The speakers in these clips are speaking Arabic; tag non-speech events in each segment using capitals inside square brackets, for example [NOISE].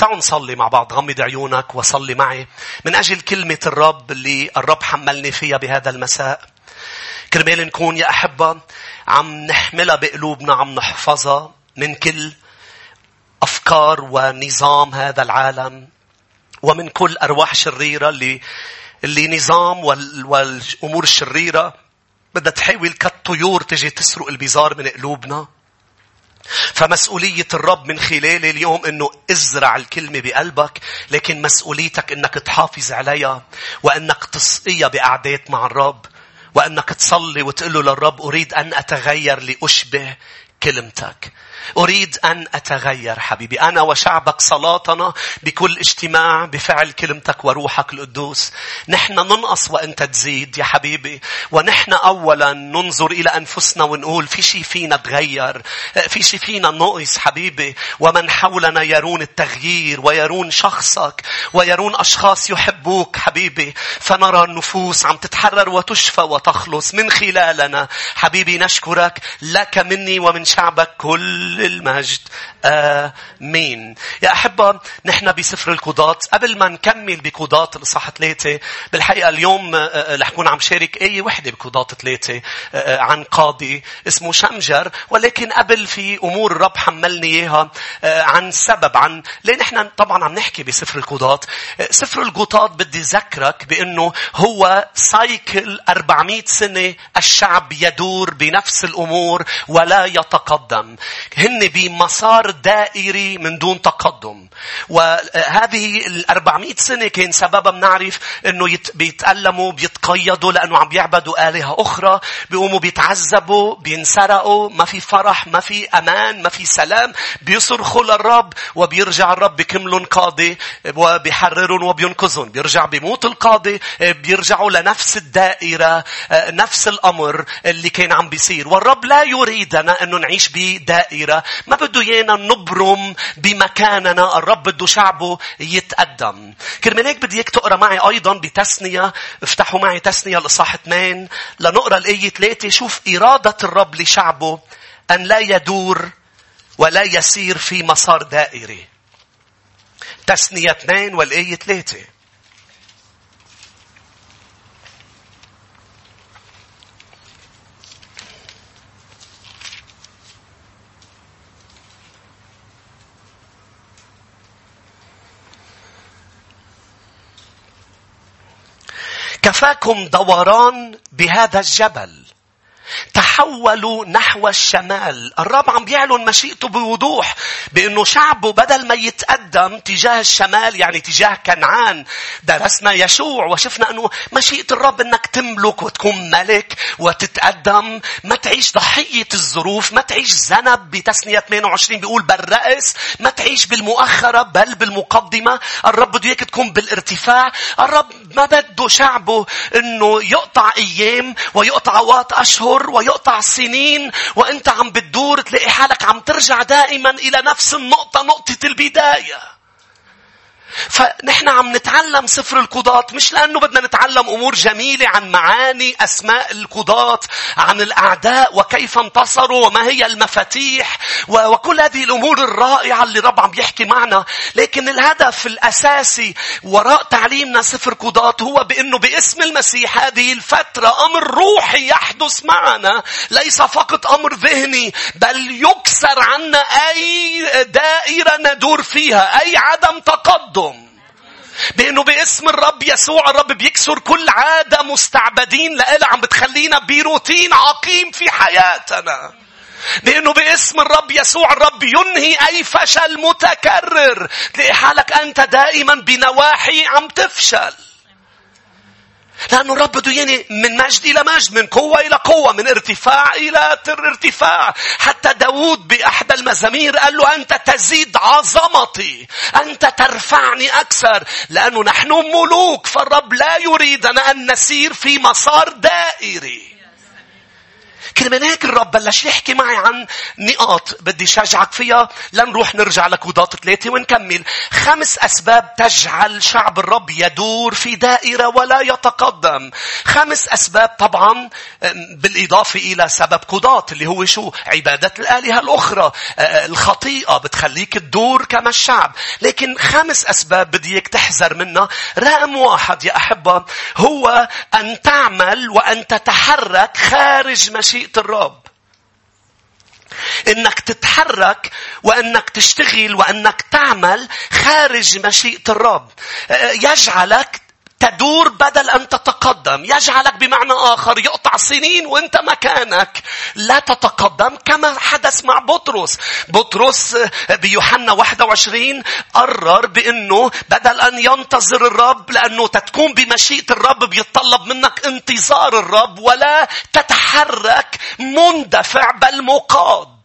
تعالوا نصلي مع بعض غمض عيونك وصلي معي من أجل كلمة الرب اللي الرب حملني فيها بهذا المساء كرمال نكون يا أحبة عم نحملها بقلوبنا عم نحفظها من كل أفكار ونظام هذا العالم ومن كل أرواح شريرة اللي اللي نظام والأمور الشريرة بدها تحاول كالطيور تجي تسرق البزار من قلوبنا. فمسؤولية الرب من خلال اليوم إنه ازرع الكلمة بقلبك لكن مسؤوليتك إنك تحافظ عليها وإنك تسقيها بقعدات مع الرب وإنك تصلي وتقول له للرب أريد أن أتغير لأشبه كلمتك. أريد أن أتغير حبيبي. أنا وشعبك صلاتنا بكل اجتماع بفعل كلمتك وروحك القدوس. نحن ننقص وأنت تزيد يا حبيبي. ونحن أولا ننظر إلى أنفسنا ونقول في شيء فينا تغير. في شيء فينا نقص حبيبي. ومن حولنا يرون التغيير ويرون شخصك ويرون أشخاص يحبوك حبيبي. فنرى النفوس عم تتحرر وتشفى وتخلص من خلالنا. حبيبي نشكرك لك مني ومن شعبك كل كل المجد آمين. يا أحبة نحن بسفر القضاة. قبل ما نكمل بقضاة الإصحاح ثلاثة بالحقيقة اليوم آه، آه، رح كون عم شارك آية وحدة بقضاة ثلاثة آه، عن قاضي اسمه شمجر. ولكن قبل في أمور الرب حملني إياها عن سبب عن ليه نحن طبعا عم نحكي بسفر القضاة. سفر القضاة بدي ذكرك بأنه هو سايكل 400 سنة الشعب يدور بنفس الأمور ولا يتقدم. هن بمسار دائري من دون تقدم. وهذه ال 400 سنة كان سببها بنعرف إنه بيتألموا بيتقيدوا لأنه عم بيعبدوا آلهة أخرى. بيقوموا بيتعذبوا بينسرقوا ما في فرح ما في أمان ما في سلام. بيصرخوا للرب وبيرجع الرب بكملهم قاضي وبيحررهم وبينقذهم. بيرجع بيموت القاضي بيرجعوا لنفس الدائرة نفس الأمر اللي كان عم بيصير. والرب لا يريدنا إنه نعيش بدائرة كبيرة ما بده يانا نبرم بمكاننا الرب بده شعبه يتقدم. كرمال هيك بدي إياك تقرأ معي أيضا بتسنية افتحوا معي تسنية الاصحاح 8 لنقرأ الآية 3 شوف إرادة الرب لشعبه أن لا يدور ولا يسير في مسار دائري. تسنية 2 والآية 3 كفاكم دوران بهذا الجبل. تحولوا نحو الشمال. الرب عم بيعلن مشيئته بوضوح بأنه شعبه بدل ما يتقدم تجاه الشمال يعني تجاه كنعان درسنا يشوع وشفنا أنه مشيئة الرب أنك تملك وتكون ملك وتتقدم. ما تعيش ضحية الظروف ما تعيش ذنب بتسنية 28 بيقول بالرأس ما تعيش بالمؤخرة بل بالمقدمة. الرب بده إياك تكون بالارتفاع. الرب ما بده شعبه إنه يقطع أيام ويقطع أوقات أشهر يمر ويقطع سنين وانت عم بتدور تلاقي حالك عم ترجع دائما إلى نفس النقطة نقطة البداية. فنحن عم نتعلم سفر القضاة مش لأنه بدنا نتعلم أمور جميلة عن معاني أسماء القضاة عن الأعداء وكيف انتصروا وما هي المفاتيح وكل هذه الأمور الرائعة اللي رب عم يحكي معنا. لكن الهدف الأساسي وراء تعليمنا سفر قضاة هو بأنه باسم المسيح هذه الفترة أمر روحي يحدث معنا. ليس فقط أمر ذهني بل يكسر عنا أي دائرة ندور فيها أي عدم تقدم تقدم بأنه باسم الرب يسوع الرب بيكسر كل عادة مستعبدين لإلها عم بتخلينا بروتين عقيم في حياتنا. لأنه باسم الرب يسوع الرب ينهي أي فشل متكرر. تلاقي حالك أنت دائما بنواحي عم تفشل. لأنه الرب بده يني من مجد إلى مجد من قوة إلى قوة من ارتفاع إلى ارتفاع. حتى داود بأحد المزامير قال له أنت تزيد عظمتي أنت ترفعني أكثر. لأنه نحن ملوك فالرب لا يريدنا أن نسير في مسار دائري. كرمال هيك الرب بلش يحكي معي عن نقاط بدي شجعك فيها. لنروح نرجع لكودات ثلاثة ونكمل. خمس أسباب تجعل شعب الرب يدور في دائرة ولا يتقدم. خمس أسباب طبعا بالإضافة إلى سبب كودات اللي هو شو؟ عبادة الآلهة الأخرى. الخطيئة بتخليك تدور كما الشعب. لكن خمس أسباب بدي تحذر منها. رقم واحد يا أحبة هو أن تعمل وأن تتحرك خارج مشيئة الرب إنك تتحرك وإنك تشتغل وإنك تعمل خارج مشيئة الرب يجعلك تدور بدل أن تتقدم. يجعلك بمعنى آخر يقطع سنين وانت مكانك. لا تتقدم كما حدث مع بطرس. بطرس بيوحنا 21 قرر بأنه بدل أن ينتظر الرب لأنه تتكون بمشيئة الرب بيتطلب منك انتظار الرب ولا تتحرك مندفع بل مقاد.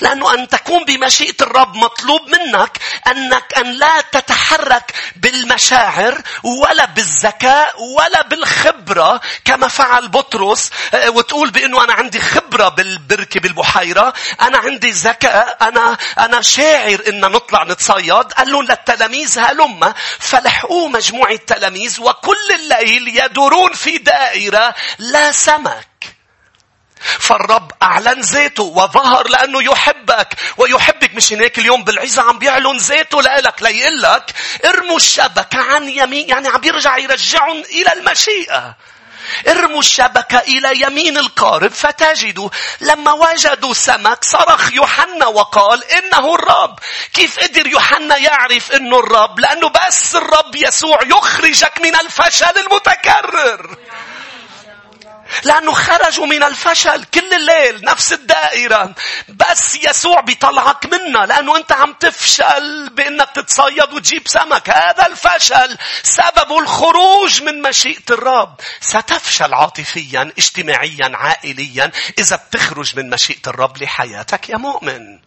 لأنه أن تكون بمشيئة الرب مطلوب منك أنك أن لا تتحرك بالمشاعر ولا بالذكاء ولا بالخبرة كما فعل بطرس آه، وتقول بأنه أنا عندي خبرة بالبركة بالبحيرة أنا عندي ذكاء أنا أنا شاعر إن نطلع نتصيد. قال لهم للتلاميذ هلم فلحقوا مجموعة تلاميذ وكل الليل يدورون في دائرة لا سمك. فالرب أعلن ذاته وظهر لأنه يحبك ويحبك. مش هناك اليوم بالعزة عم بيعلن ذاته لك ليقول لك ارموا الشبكة عن يمين يعني عم بيرجع يرجعهم إلى المشيئة. ارموا الشبكة إلى يمين القارب فتجدوا لما وجدوا سمك صرخ يوحنا وقال إنه الرب. كيف قدر يوحنا يعرف إنه الرب؟ لأنه بس الرب يسوع يخرجك من الفشل المتكرر. لأنه خرجوا من الفشل كل الليل نفس الدائرة. بس يسوع بيطلعك منها لأنه أنت عم تفشل بأنك تتصيد وتجيب سمك. هذا الفشل سبب الخروج من مشيئة الرب. ستفشل عاطفيا اجتماعيا عائليا إذا بتخرج من مشيئة الرب لحياتك يا مؤمن.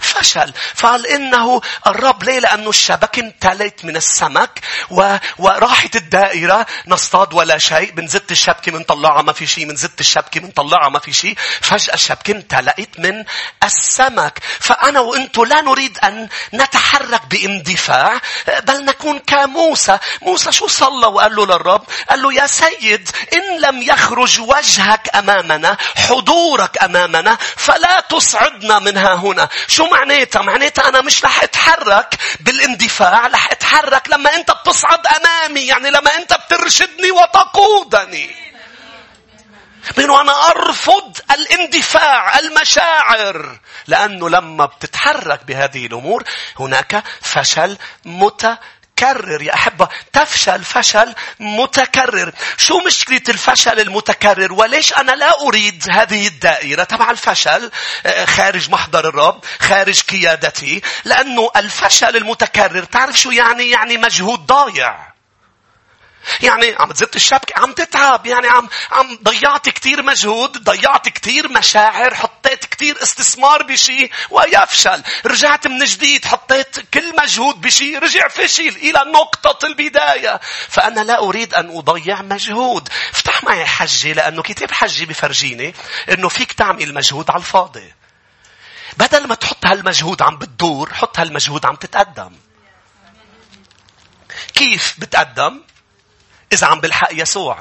فشل. فقال إنه الرب ليه؟ لأنه الشبكة امتلت من السمك و... وراحت الدائرة. نصطاد ولا شيء. بنزت الشبكة بنطلعها ما في شيء بنزت الشبكة بنطلعها ما في شيء فجأة الشبكة امتلأت من السمك. فأنا وأنتو لا نريد أن نتحرك بإندفاع بل نكون كموسى. موسى شو صلى وقال له للرب؟ قال له يا سيد إن لم يخرج وجهك أمامنا حضورك أمامنا فلا تصعدنا منها هنا. شو معناتها؟ معناتها أنا مش رح أتحرك بالإندفاع رح أتحرك لما أنت بتصعد أمامي يعني لما أنت بترشدني وتقودني. بأنه أنا أرفض الاندفاع المشاعر. لأنه لما بتتحرك بهذه الأمور هناك فشل متكرر. يا أحبة تفشل فشل متكرر. شو مشكلة الفشل المتكرر؟ وليش أنا لا أريد هذه الدائرة؟ تبع الفشل آه، خارج محضر الرب خارج قيادتي. لأنه الفشل المتكرر تعرف شو يعني؟ يعني مجهود ضايع. يعني عم تزت الشبكة عم تتعب يعني عم عم ضيعت كثير مجهود ضيعت كثير مشاعر حطيت كثير استثمار بشيء ويفشل. رجعت من جديد حطيت كل مجهود بشيء رجع فشل إلى نقطة البداية. فأنا لا أريد أن أضيع مجهود. افتح معي حجي لأنه كتاب حجي بفرجيني أنه فيك تعمل مجهود على الفاضي. بدل ما تحط هالمجهود عم بتدور حط هالمجهود عم تتقدم. كيف بتقدم؟ إذا عم بلحق يسوع.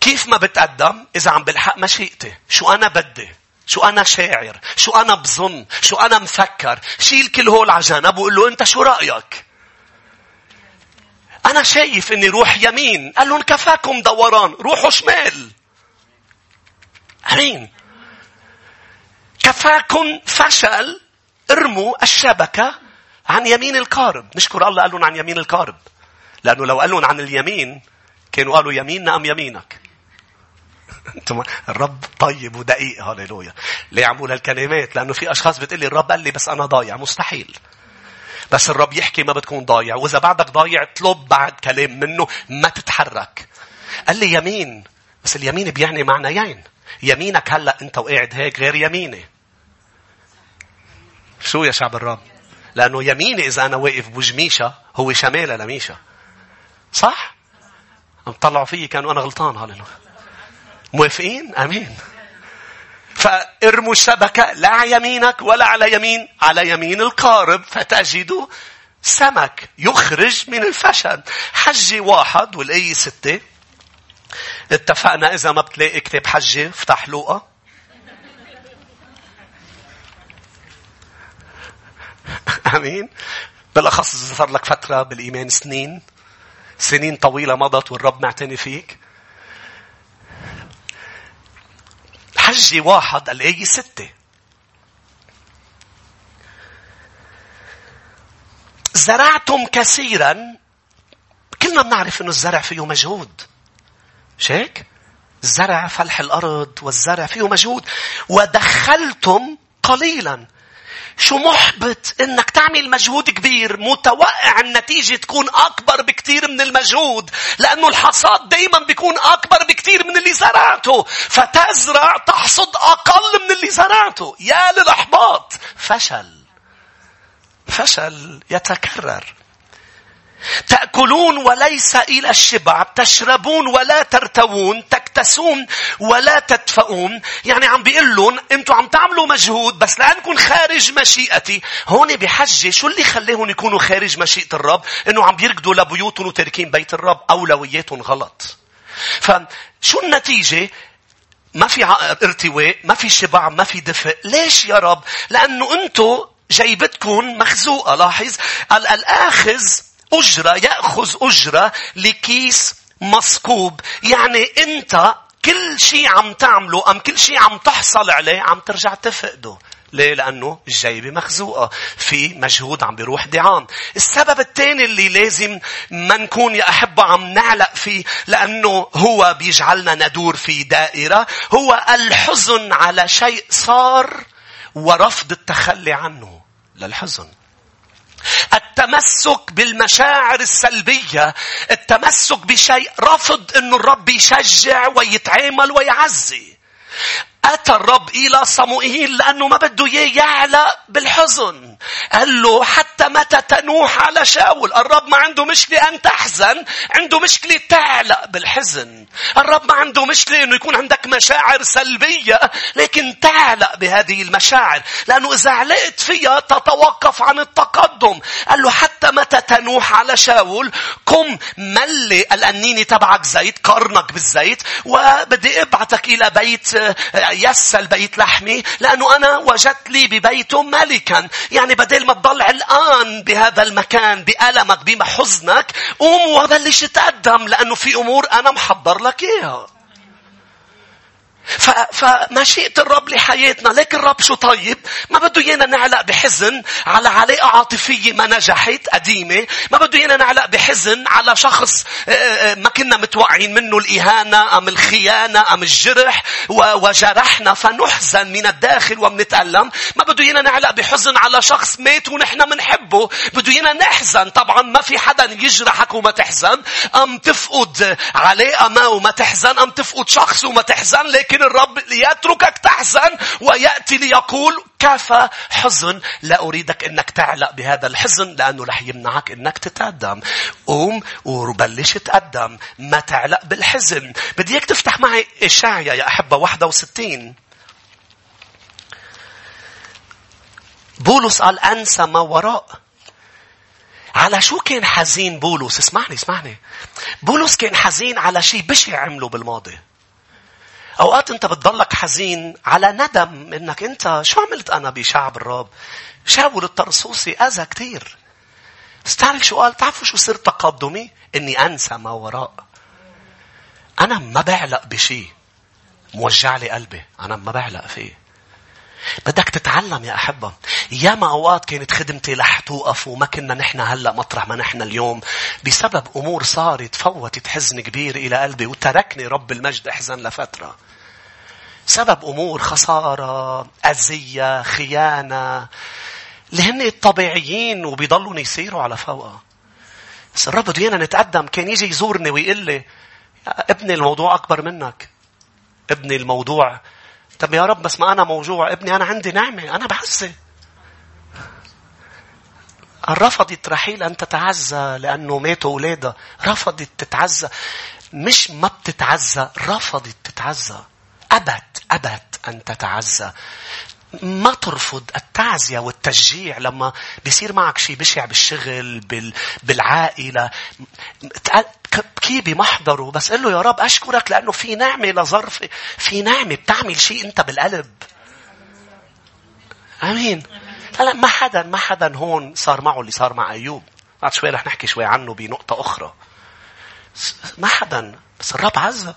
كيف ما بتقدم؟ إذا عم بلحق مشيئتي. شو أنا بدي؟ شو أنا شاعر؟ شو أنا بظن؟ شو أنا مفكر؟ شيل كل هول على جنب وقول له أنت شو رأيك؟ أنا شايف إني روح يمين. قال لهم كفاكم دوران. روحوا شمال. أمين. كفاكم فشل. ارموا الشبكة عن يمين القارب. نشكر الله قال لهم عن يمين القارب. لأنه لو قالوا عن اليمين كانوا قالوا يميننا أم يمينك. [LAUGHS] أنتم الرب طيب ودقيق هاليلويا ليه عم هالكلمات؟ لأنه في أشخاص بتقول لي الرب قال لي بس أنا ضايع مستحيل. بس الرب يحكي ما بتكون ضايع. وإذا بعدك ضايع اطلب بعد كلام منه ما تتحرك. قال لي يمين بس اليمين بيعني معنيين. يمينك هلأ أنت وقاعد هيك غير يميني. شو يا شعب الرب؟ لأنه يميني إذا أنا واقف بوجميشة هو شمالة لميشة صح؟ عم طلعوا فيي كانوا أنا غلطان هاليلويا. موافقين؟ آمين. فارموا الشبكة لا على يمينك ولا على يمين على يمين القارب فتجد سمك يخرج من الفشل حجي واحد والآية ستة اتفقنا إذا ما بتلاقي اكتب حجة افتح لوقا [LAUGHS] آمين بالأخص إذا صار لك فترة بالإيمان سنين سنين طويلة مضت والرب معتني فيك. حجي واحد الآية ستة. زرعتم كثيرا. كلنا بنعرف إنه الزرع فيه مجهود. مش هيك؟ الزرع فلح الأرض والزرع فيه مجهود. ودخلتم قليلا. شو محبط إنك تعمل مجهود كبير متوقع النتيجة تكون أكبر بكثير من المجهود لأنه الحصاد دايما بيكون أكبر بكثير من اللي زرعته. فتزرع تحصد أقل من اللي زرعته. يا للأحباط. فشل. فشل يتكرر. تأكلون وليس إلى الشبع تشربون ولا ترتوون تكتسون ولا تدفؤون. يعني عم بيقول لهم أنتم عم تعملوا مجهود بس لأنكم خارج مشيئتي. هون بحجة شو اللي خليهم يكونوا خارج مشيئة الرب؟ إنه عم بيركضوا لبيوتهم وتاركين بيت الرب أولوياتهم غلط. فشو النتيجة؟ ما في ارتواء ما في شبع ما في دفء. ليش يا رب؟ لأنه أنتم جيبتكم مخزوقة لاحظ؟ الآخذ أجرة يأخذ أجرة لكيس مصكوب يعني أنت كل شيء عم تعمله أم كل شيء عم تحصل عليه عم ترجع تفقده ليه؟ لأنه الجيبة مخزوقة. في مجهود عم بيروح دعام. السبب الثاني اللي لازم ما نكون يا أحبة عم نعلق فيه لأنه هو بيجعلنا ندور في دائرة هو الحزن على شيء صار ورفض التخلي عنه للحزن. التمسك بالمشاعر السلبية التمسك بشيء رفض أن الرب يشجع ويتعامل ويعزي. أتى الرب إلى صموئيل لأنه ما بده إياه يعلق بالحزن. قال له حتى متى تنوح على شاول؟ الرب ما عنده مشكلة أن تحزن، عنده مشكلة تعلق بالحزن. الرب ما عنده مشكلة أنه يكون عندك مشاعر سلبية، لكن تعلق بهذه المشاعر. لأنه إذا علقت فيها تتوقف عن التقدم. قال له حتى متى تنوح على شاول؟ قم ملي الأنيني تبعك زيت، قرنك بالزيت، وبدي أبعتك إلى بيت يسل بيت لحمي لأنه أنا وجدت لي ببيته ملكا يعني بدل ما تضل الآن بهذا المكان بألمك بحزنك قوم وبلش تقدم لأنه في أمور أنا محضر لك إياها. فمشيئة الرب لحياتنا لكن الرب شو طيب؟ ما بده إيانا نعلق بحزن على علاقة عاطفية ما نجحت قديمة. ما بده إيانا نعلق بحزن على شخص آه، آه، ما كنا متوقعين منه الإهانة أم الخيانة أم الجرح وجرحنا فنحزن من الداخل ومنتألم. ما بده إيانا نعلق بحزن على شخص مات ونحن منحبه. بده إيانا نحزن. طبعا ما في حدا يجرحك وما تحزن. أم تفقد علاقة ما وما تحزن. أم تفقد شخص وما تحزن. لكن الرب ليتركك تحزن ويأتي ليقول كفى حزن. لا أريدك أنك تعلق بهذا الحزن لأنه رح يمنعك أنك تتقدم. قوم وبلش تقدم. ما تعلق بالحزن. بدي إياك تفتح معي إشاعية يا أحبة 61 بولس قال أنسى ما وراء. على شو كان حزين بولس؟ اسمعني اسمعني. بولس كان حزين على شيء بشع عمله بالماضي. أوقات أنت بتضلك حزين على ندم إنك أنت شو عملت أنا بشعب الرب؟ شاول الطرسوسي أذى كثير. تعرف شو قال؟ تعرفوا شو سر تقدمي؟ إني أنسى ما وراء. أنا ما بعلق بشيء. موجع لي قلبي. أنا ما بعلق فيه. بدك تتعلم يا أحبة. ياما أوقات كانت خدمتي رح توقف وما كنا نحن هلأ مطرح ما نحن اليوم بسبب أمور صارت فوتت حزن كبير إلى قلبي وتركني رب المجد أحزن لفترة. سبب أمور خسارة أذية خيانة. اللي هن الطبيعيين وبيضلوا يسيروا على فوقها بس الرب بده ايانا نتقدم. كان يجي يزورني ويقول لي ابني الموضوع أكبر منك. ابني الموضوع. طب يا رب بس ما أنا موجوع. ابني أنا عندي نعمة أنا بعزي رفضت رحيل أن تتعزى لأنه ماتوا أولادها رفضت تتعزى. مش ما بتتعزى رفضت تتعزى. أبت أبت أن تتعزى. ما ترفض التعزية والتشجيع لما بيصير معك شيء بشع بالشغل بال... بالعائلة. بكي بمحضره؟ بس قل له يا رب أشكرك لأنه في نعمة لظرف في نعمة بتعمل شيء أنت بالقلب. أمين. لا لا ما حدا ما حدا هون صار معه اللي صار مع أيوب. بعد شوي رح نحكي شوي عنه بنقطة أخرى. ما حدا بس الرب عزة.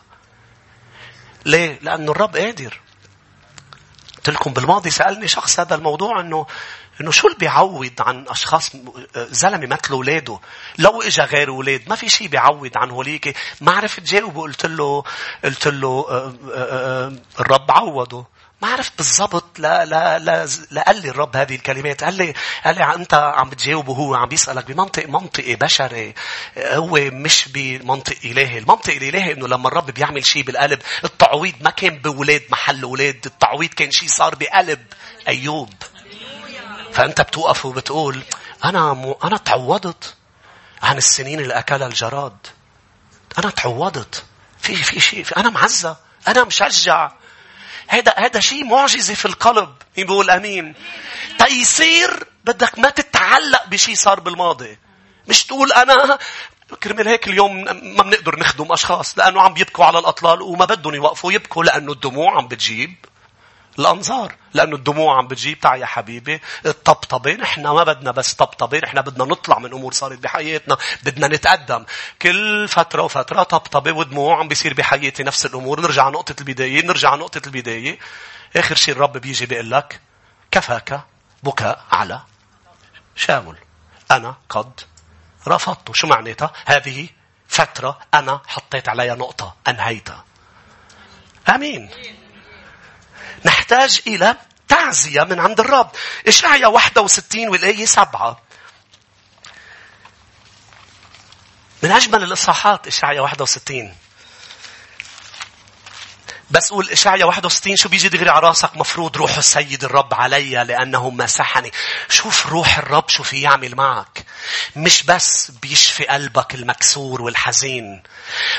ليه؟ لأنه الرب قادر. قلت لكم بالماضي سألني شخص هذا الموضوع أنه إنه شو اللي بيعوض عن أشخاص زلمة مثل أولاده؟ لو اجى غير أولاد ما في شيء بيعوض عن هوليك ما عرفت جاوب قلت له قلت له آه، آه، آه، الرب عوضه. ما عرفت بالضبط لا لا لا لا قال لي الرب هذه الكلمات. قال لي قال لي أنت عم بتجاوبه هو عم بيسألك بمنطق منطقي بشري. هو مش بمنطق إلهي. المنطق الإلهي إنه لما الرب بيعمل شيء بالقلب التعويض ما كان بولاد محل أولاد التعويض كان شيء صار بقلب أيوب. فأنت بتوقف وبتقول أنا. أنا تعوضت عن السنين اللي أكلها الجراد. أنا تعوضت. في في شيء أنا معزى أنا مشجع. هذا هذا شيء معجزة في القلب مين بيقول أمين. تيصير بدك ما تتعلق بشيء صار بالماضي. مش تقول أنا كرمال هيك اليوم ما بنقدر نخدم أشخاص لأنه عم بيبكوا على الأطلال وما بدهم يوقفوا يبكوا لأنه الدموع عم بتجيب. الأنظار لأنه الدموع عم بتجيب. تعال يا حبيبي الطبطبة. نحن ما بدنا بس طبطبة نحن بدنا نطلع من أمور صارت بحياتنا. بدنا نتقدم. كل فترة وفترة طبطبة ودموع عم بيصير بحياتي نفس الأمور. نرجع نقطة البداية. نرجع نقطة البداية. آخر شيء الرب بيجي بيقول لك كفاك بكاء على شاول أنا قد رفضته شو معناتها؟ هذه فترة أنا حطيت عليها نقطة أنهيتها. أمين. نحتاج إلى تعزية من عند الرب. إشعيا 61 والآية 7. من أجمل الإصحاحات إشعيا 61. بس قول إشعيا 61 شو بيجي دغري على راسك مفروض روح السيد الرب علي لأنه مسحني. شوف روح الرب شو في يعمل معك. مش بس بيشفي قلبك المكسور والحزين.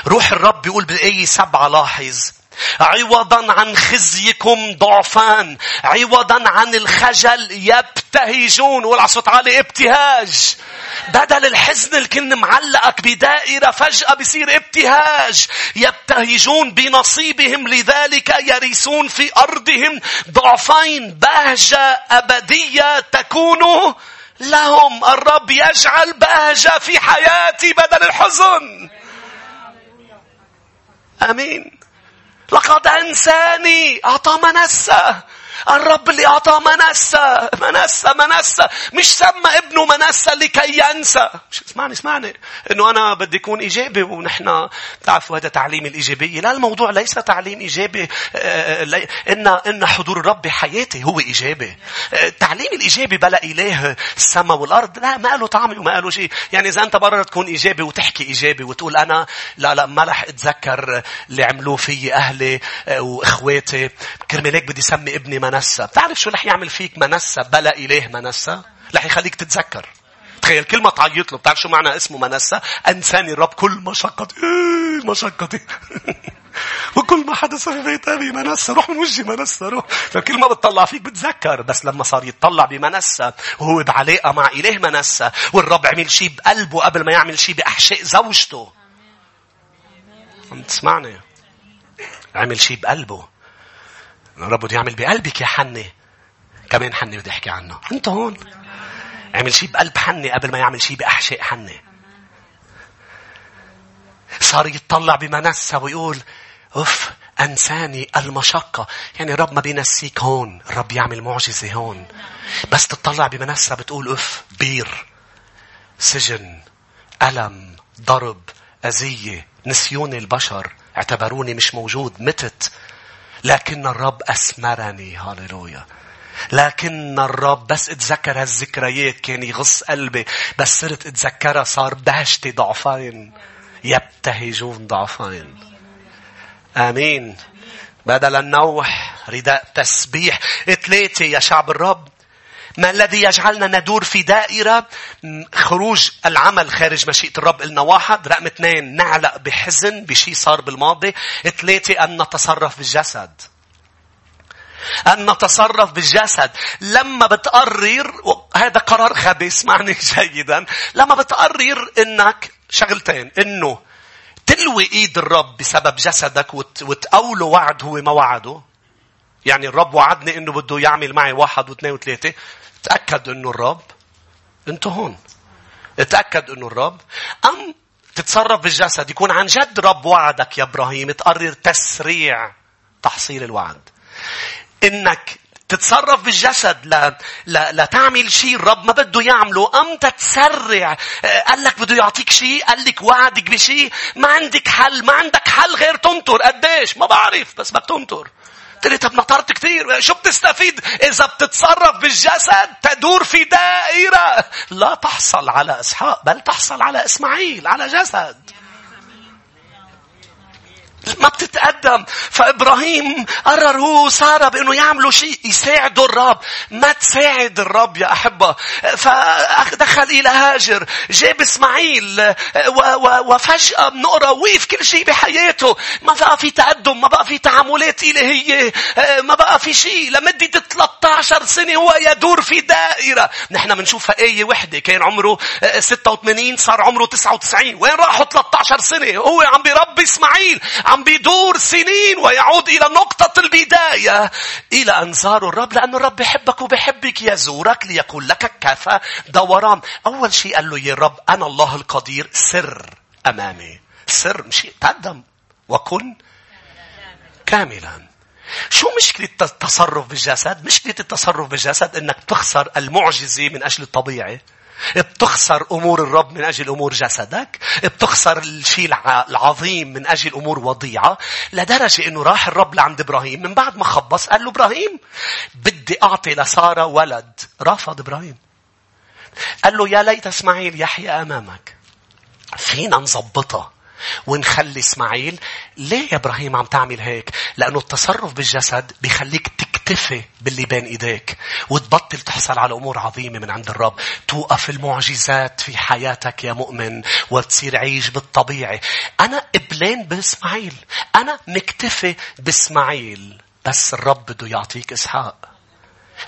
روح الرب بيقول بالآية سبعة لاحظ عوضا عن خزيكم ضعفان عوضا عن الخجل يبتهجون. والعصوت عالي ابتهاج. بدل الحزن اللي كن معلقك بدائرة فجأة بصير ابتهاج. يبتهجون بنصيبهم لذلك يرثون في أرضهم ضعفين. بهجة أبدية تكون لهم. الرب يجعل بهجة في حياتي بدل الحزن. آمين. لقد أنساني أعطى منسة الرب اللي أعطى منسة منسة منسة مش سمى ابنه منسة لكي ينسى. مش اسمعني اسمعني. إنه أنا بدي اكون إيجابي ونحن تعرفوا هذا تعليم الايجابيه لا الموضوع ليس تعليم إيجابي. آه، ان إن حضور الرب بحياتي هو إيجابي. التعليم آه، الإيجابي بلا إله السماء والأرض. لا ما له طعم وما له شيء. يعني إذا أنت برا تكون إيجابي وتحكي إيجابي وتقول أنا لا لا ما رح أتذكر اللي عملوه في أهلي آه، وإخواتي. كرمال هيك بدي سمي ابني منسى بتعرف شو رح يعمل فيك منسى بلا إله منسى رح يخليك تتذكر. تخيل كل ما تعيط له بتعرف شو معنى اسمه منسى أنساني الرب كل مشقتي إيه مشقتي [LAUGHS] وكل ما حدث في بيت أبي منسى روح من وجهي منسى روح. فكل ما بتطلع فيك بتذكر. بس لما صار يتطلع بمنسى وهو بعلاقة مع إله منسى والرب عمل شيء بقلبه قبل ما يعمل شيء بأحشاء زوجته. عم تسمعني؟ عمل شيء بقلبه. الرب بده يعمل بقلبك يا حنة. كمان حنة بدي أحكي عنه. أنت هون. عمل شيء بقلب حنة قبل ما يعمل شيء بأحشاء حنة. صار يتطلع بمنسة ويقول أوف أنساني المشقة. يعني الرب ما بينسيك هون. الرب يعمل معجزة هون. بس تطلع بمنسة بتقول أوف بير سجن ألم ضرب أذية نسيون البشر اعتبروني مش موجود متت. لكن الرب أسمرني هاليلويا لكن الرب بس اتذكر هالذكريات كان يغص قلبي بس صرت اتذكرها صار بهجتي ضعفين. يبتهجون ضعفين. آمين. بدل النوح رداء تسبيح. ثلاثة يا شعب الرب. ما الذي يجعلنا ندور في دائرة خروج العمل خارج مشيئة الرب إلنا؟ واحد رقم اثنين نعلق بحزن بشيء صار بالماضي. ثلاثة أن نتصرف بالجسد. أن نتصرف بالجسد. لما بتقرر هذا قرار غبي اسمعني جيدا. لما بتقرر إنك شغلتين إنه تلوي إيد الرب بسبب جسدك وتقوله وعد هو ما وعده. يعني الرب وعدني إنه بده يعمل معي واحد واثنين وثلاثة. تأكد إنه الرب أنتو هون. تأكد إنه الرب. أم تتصرف بالجسد. يكون عن جد رب وعدك يا إبراهيم. تقرر تسريع تحصيل الوعد. إنك تتصرف بالجسد لا, لا, لا تعمل شيء الرب ما بده يعمله. أم تتسرع. آه، قال لك بده يعطيك شيء. قال لك وعدك بشيء. ما عندك حل. ما عندك حل غير تنطر. قديش؟ ما بعرف بس بدك تنطر. قلت طب نطرت كثير شو بتستفيد؟ إذا بتتصرف بالجسد تدور في دائرة. لا تحصل على إسحاق بل تحصل على إسماعيل على جسد. ما بتتقدم. فإبراهيم قرر هو وسارة بأنه يعملوا شيء يساعدوا الرب. ما تساعد الرب يا أحبة. فدخل إلى هاجر جاب إسماعيل وفجأة بنقرأ وقف كل شيء بحياته. ما بقى في تقدم ما بقى في تعاملات إلهية ما بقى في شيء. لمدة 13 سنة هو يدور في دائرة. نحن بنشوفها آية وحدة. كان عمره 86 صار عمره 99 وين راحوا 13 سنة؟ هو عم بيربي إسماعيل. عم بيدور سنين ويعود إلى نقطة البداية إلى أن زاروا الرب لأن الرب بحبك وبحبك يزورك ليقول لك كفى دوران أول شيء قال له يا رب أنا الله القدير سر أمامي سر مش تقدم وكن كاملا شو مشكلة التصرف بالجسد؟ مشكلة التصرف بالجسد إنك تخسر المعجزة من أجل الطبيعي. بتخسر أمور الرب من أجل أمور جسدك. بتخسر الشيء العظيم من أجل أمور وضيعة. لدرجة أنه راح الرب لعند إبراهيم من بعد ما خبص قال له إبراهيم بدي أعطي لسارة ولد. رفض إبراهيم. قال له يا ليت إسماعيل يحيى أمامك. فينا نظبطها. ونخلي إسماعيل ليه يا إبراهيم عم تعمل هيك لأنه التصرف بالجسد بيخليك تكتفي باللي بين إيديك وتبطل تحصل على أمور عظيمة من عند الرب. توقف المعجزات في حياتك يا مؤمن وتصير عيش بالطبيعي. أنا قبلان بإسماعيل. أنا مكتفي بإسماعيل. بس الرب بده يعطيك إسحاق.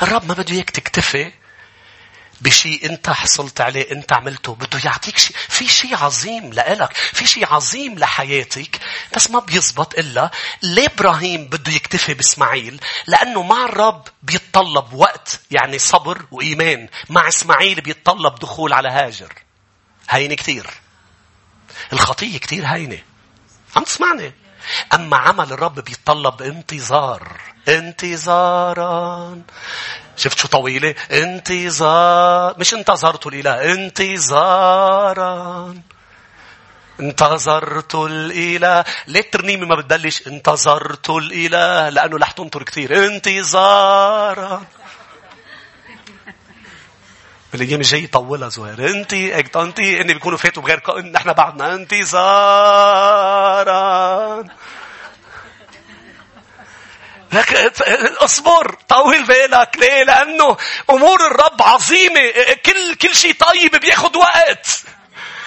الرب ما بده إياك تكتفي بشيء انت حصلت عليه انت عملته. بده يعطيك شيء. في شيء عظيم لإلك. في شيء عظيم لحياتك. بس ما بيزبط إلا ليه إبراهيم بده يكتفي بإسماعيل؟ لأنه مع الرب بيتطلب وقت يعني صبر وإيمان. مع إسماعيل بيتطلب دخول على هاجر. هينة كثير الخطية كثير هينة. عم تسمعني؟ أما عمل الرب بيتطلب انتظار. انتظارا. شفت شو طويلة؟ انتظار مش انتظرت الإله انتظارا. انتظرت الإله. ليه الترنيمة ما بتبلش؟ انتظرت الإله لأنه رح تنطر كثير. انتظارا. بالأيام الجاي يطولها زهير. انت انت اني بيكونوا فاتوا بغير نحن بعدنا. انتظارا. اصبر طول بالك ليه؟ لأنه أمور الرب عظيمة. كل كل شيء طيب بياخد وقت.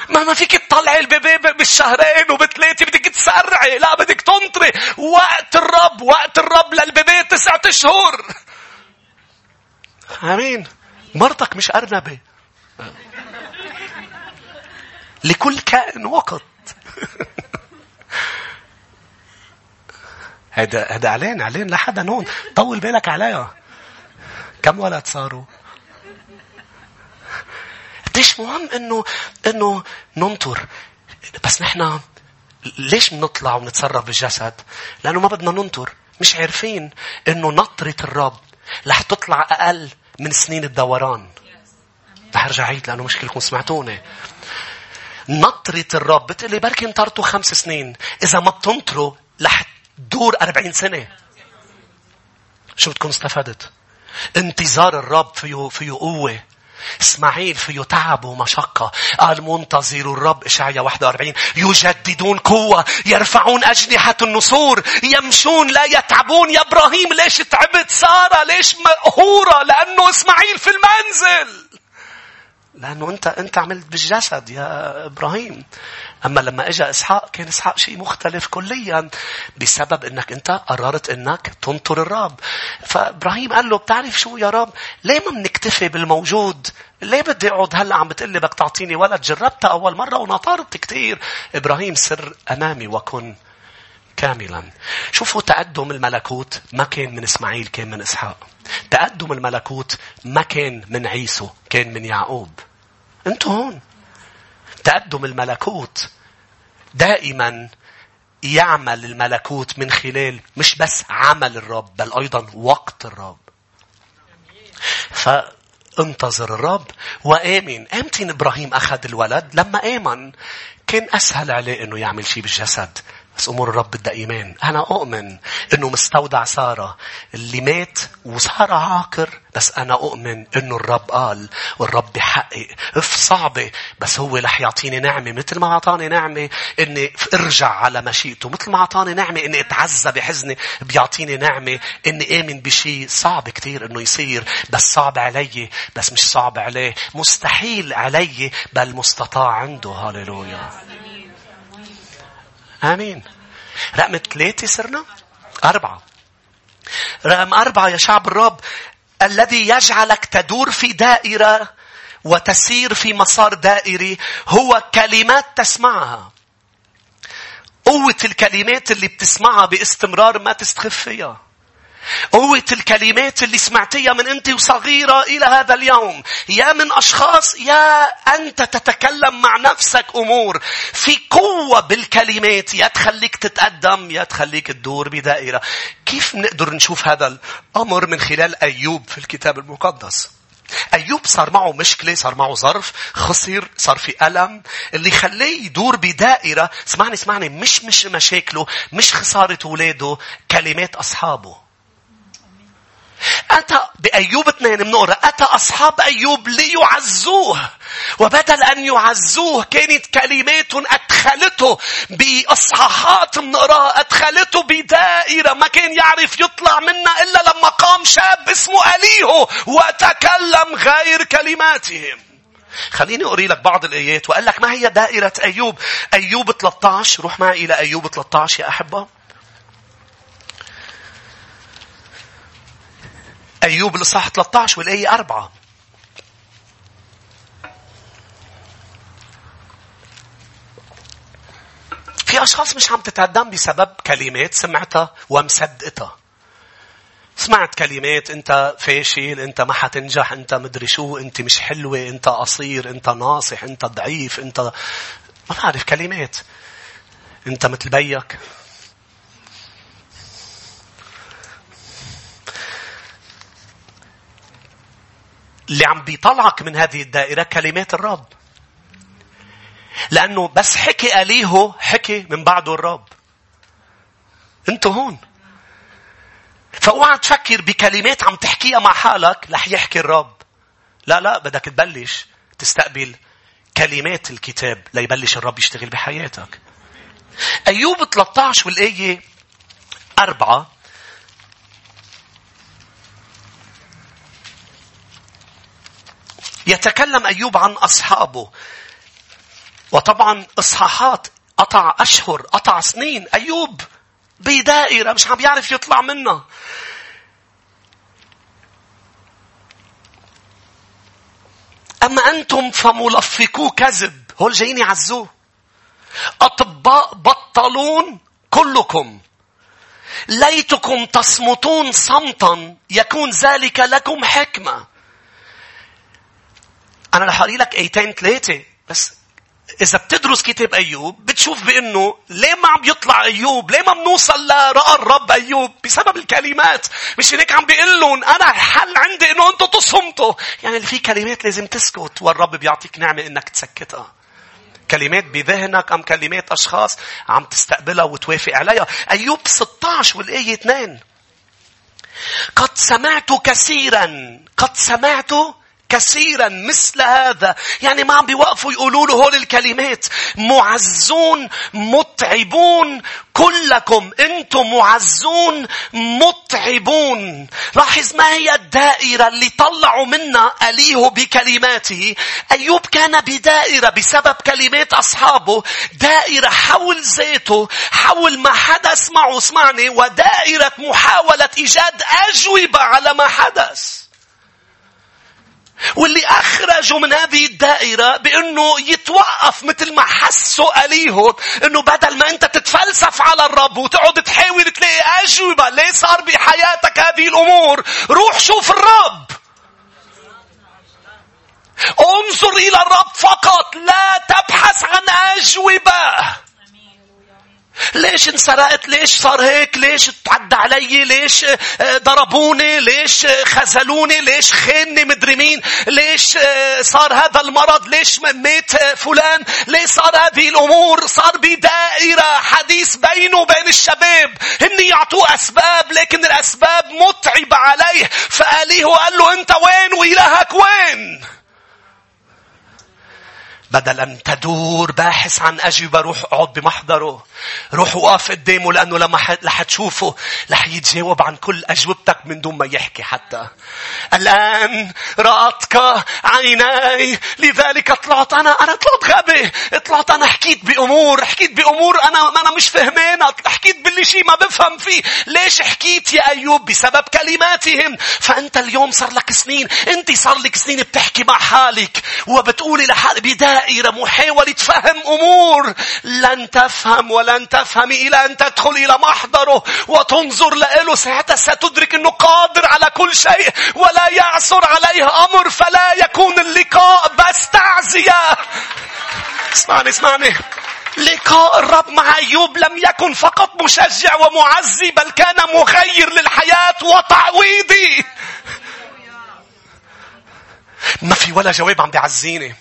ما ما فيك تطلعي البيبي بالشهرين وبثلاثة بدك تسرعي. لا بدك تنطري. وقت الرب وقت الرب للبيبي تسعة أشهر. آمين. مرتك مش أرنبة. لكل كائن وقت. [LAUGHS] هذا هذا إعلان إعلان لحدا هون طول بالك عليها كم ولد صاروا؟ قديش مهم انه إنه ننطر؟ بس نحن ليش بنطلع ونتصرف بالجسد؟ لأنه ما بدنا ننطر. مش عارفين إنه نطرة الرب رح تطلع أقل من سنين الدوران. رح أرجع عيد لأنه مش كلكم سمعتوني. نطرة الرب بتقلي بركي انطرتوا خمس سنين. إذا ما بتنطروا رح دور أربعين سنة. شو بتكون استفدت؟ انتظار الرب فيه, فيه قوة. إسماعيل فيه تعب ومشقة. قال منتظر الرب إشعيا 41 يجددون قوة يرفعون أجنحة النسور يمشون لا يتعبون. يا إبراهيم ليش تعبت؟ سارة ليش مقهورة؟ لأنه إسماعيل في المنزل. لأنه أنت أنت عملت بالجسد يا إبراهيم. أما لما إجا إسحاق كان إسحاق شيء مختلف كليا بسبب أنك أنت قررت أنك تنطر الرب. فإبراهيم قال له بتعرف شو يا رب؟ ليه ما بنكتفي بالموجود؟ ليه بدي أقعد هلأ عم بتقلي بدك تعطيني ولد؟ جربتها أول مرة ونطرت كثير. إبراهيم سر أمامي وكن كاملا. شوفوا تقدم الملكوت ما كان من إسماعيل كان من إسحاق. تقدم الملكوت ما كان من عيسو كان من يعقوب. أنتوا هون. تقدم الملكوت دائما يعمل الملكوت من خلال مش بس عمل الرب بل أيضا وقت الرب. فانتظر الرب وآمن. إمتى إبراهيم أخذ الولد؟ لما آمن. كان أسهل عليه أنه يعمل شيء بالجسد. بس أمور الرب بدها إيمان. أنا أؤمن أنه مستودع سارة. اللي مات وسارة عاقر بس أنا أؤمن أنه الرب قال والرب بيحقق. إف صعبة بس هو رح يعطيني نعمة. مثل ما أعطاني نعمة أني ارجع على مشيئته. مثل ما أعطاني نعمة أني أتعزى بحزني بيعطيني نعمة أني آمن بشيء صعب كتير أنه يصير. بس صعب علي بس مش صعب عليه. مستحيل علي بل مستطاع عنده. هاليلويا آمين. رقم ثلاثة صرنا؟ أربعة. رقم أربعة يا شعب الرب الذي يجعلك تدور في دائرة وتسير في مسار دائري هو كلمات تسمعها. قوة الكلمات اللي بتسمعها باستمرار ما تستخف فيها. قوة الكلمات اللي سمعتيها من أنت وصغيرة إلى هذا اليوم. يا من أشخاص يا أنت تتكلم مع نفسك أمور. في قوة بالكلمات يا تخليك تتقدم يا تخليك تدور بدائرة. كيف نقدر نشوف هذا الأمر من خلال أيوب في الكتاب المقدس؟ أيوب صار معه مشكلة صار معه ظرف خسر صار في ألم اللي خليه يدور بدائرة اسمعني اسمعني مش مش مشاكله مش خسارة ولاده كلمات أصحابه أتى بأيوب اثنين بنقرأ أتى أصحاب أيوب ليعزوه. وبدل أن يعزوه كانت كلمات أدخلته بإصحاحات بنقراها أدخلته بدائرة. ما كان يعرف يطلع منها إلا لما قام شاب اسمه أليهو وتكلم غير كلماتهم. خليني أقري لك بعض الآيات وقال لك ما هي دائرة أيوب. أيوب 13 روح معي إلى أيوب 13 يا أحبة. أيوب الإصحاح 13 والآية 4. في أشخاص مش عم تتقدم بسبب كلمات سمعتها ومصدقتها. سمعت كلمات أنت فاشل أنت ما حتنجح أنت مدري شو أنت مش حلوة أنت قصير أنت ناصح أنت ضعيف أنت ما بعرف كلمات أنت مثل بيك اللي عم بيطلعك من هذه الدائرة كلمات الرب. لأنه بس حكي أليهو حكي من بعده الرب. أنتوا هون. فأوعى تفكر بكلمات عم تحكيها مع حالك رح يحكي الرب. لا لا بدك تبلش تستقبل كلمات الكتاب ليبلش الرب يشتغل بحياتك. أيوب 13 والآية أربعة يتكلم أيوب عن أصحابه. وطبعا إصحاحات قطع أشهر قطع سنين أيوب بدائرة مش عم بيعرف يطلع منها. أما أنتم فملفقو كذب. هول جايين يعزوه. أطباء بطلون كلكم. ليتكم تصمتون صمتا يكون ذلك لكم حكمة أنا رح أقري لك آيتين ثلاثة بس إذا بتدرس كتاب أيوب بتشوف بأنه ليه ما عم يطلع أيوب؟ ليه ما بنوصل لرأى الرب أيوب؟ بسبب الكلمات. مش هيك عم بيقول لهم أنا الحل عندي إنه أنتم تصمتوا. يعني في كلمات لازم تسكت والرب بيعطيك نعمة إنك تسكتها. كلمات بذهنك أم كلمات أشخاص عم تستقبلها وتوافق عليها. أيوب 16 والآية 2. قد سمعت كثيرا قد سمعت كثيرا مثل هذا. يعني ما عم بيوقفوا يقولوا له هول الكلمات. معزون متعبون. كلكم أنتم معزون متعبون. لاحظ ما هي الدائرة اللي طلعوا منا أليه بكلماته. أيوب كان بدائرة بسبب كلمات أصحابه. دائرة حول ذاته حول ما حدث. معه اسمعني. ودائرة محاولة إيجاد أجوبة على ما حدث. واللي أخرجوا من هذه الدائرة بأنه يتوقف مثل ما حسوا أليهم أنه بدل ما أنت تتفلسف على الرب وتقعد تحاول تلاقي أجوبة ليه صار بحياتك هذه الأمور روح شوف الرب. انظر إلى الرب فقط لا تبحث عن أجوبة. ليش انسرقت؟ ليش صار هيك؟ ليش تعدى علي؟ ليش آه، ضربوني؟ ليش خزلوني ليش خانني مدري مين؟ ليش آه، صار هذا المرض؟ ليش مات فلان؟ ليش صار هذه الأمور؟ صار بدائرة حديث بينه وبين الشباب. هن يعطوه أسباب لكن الأسباب متعبة عليه. فأليه وقال له أنت وين؟ وإلهك وين؟ بدل أن تدور باحث عن أجوبة روح أقعد بمحضره. روح وقف قدامه لأنه لما رح تشوفه رح يتجاوب عن كل أجوبتك من دون ما يحكي حتى. الآن رأتك عيناي لذلك طلعت أنا أنا طلعت غبي. طلعت أنا حكيت بأمور حكيت بأمور أنا أنا مش فهمانها. حكيت باللي شيء ما بفهم فيه. ليش حكيت يا أيوب بسبب كلماتهم. فأنت اليوم صار لك سنين. أنت صار لك سنين بتحكي مع حالك وبتقولي لحالك بداية دائرة محاولة فهم أمور. لن تفهم ولن تفهمي إلى أن تدخل إلى محضره وتنظر له ساعتها ستدرك أنه قادر على كل شيء ولا يعثر عليه أمر. فلا يكون اللقاء بس تعزية. اسمعني اسمعني. لقاء الرب مع أيوب لم يكن فقط مشجع ومعزي بل كان مغير للحياة وتعويضي. ما في ولا جواب عم بيعزيني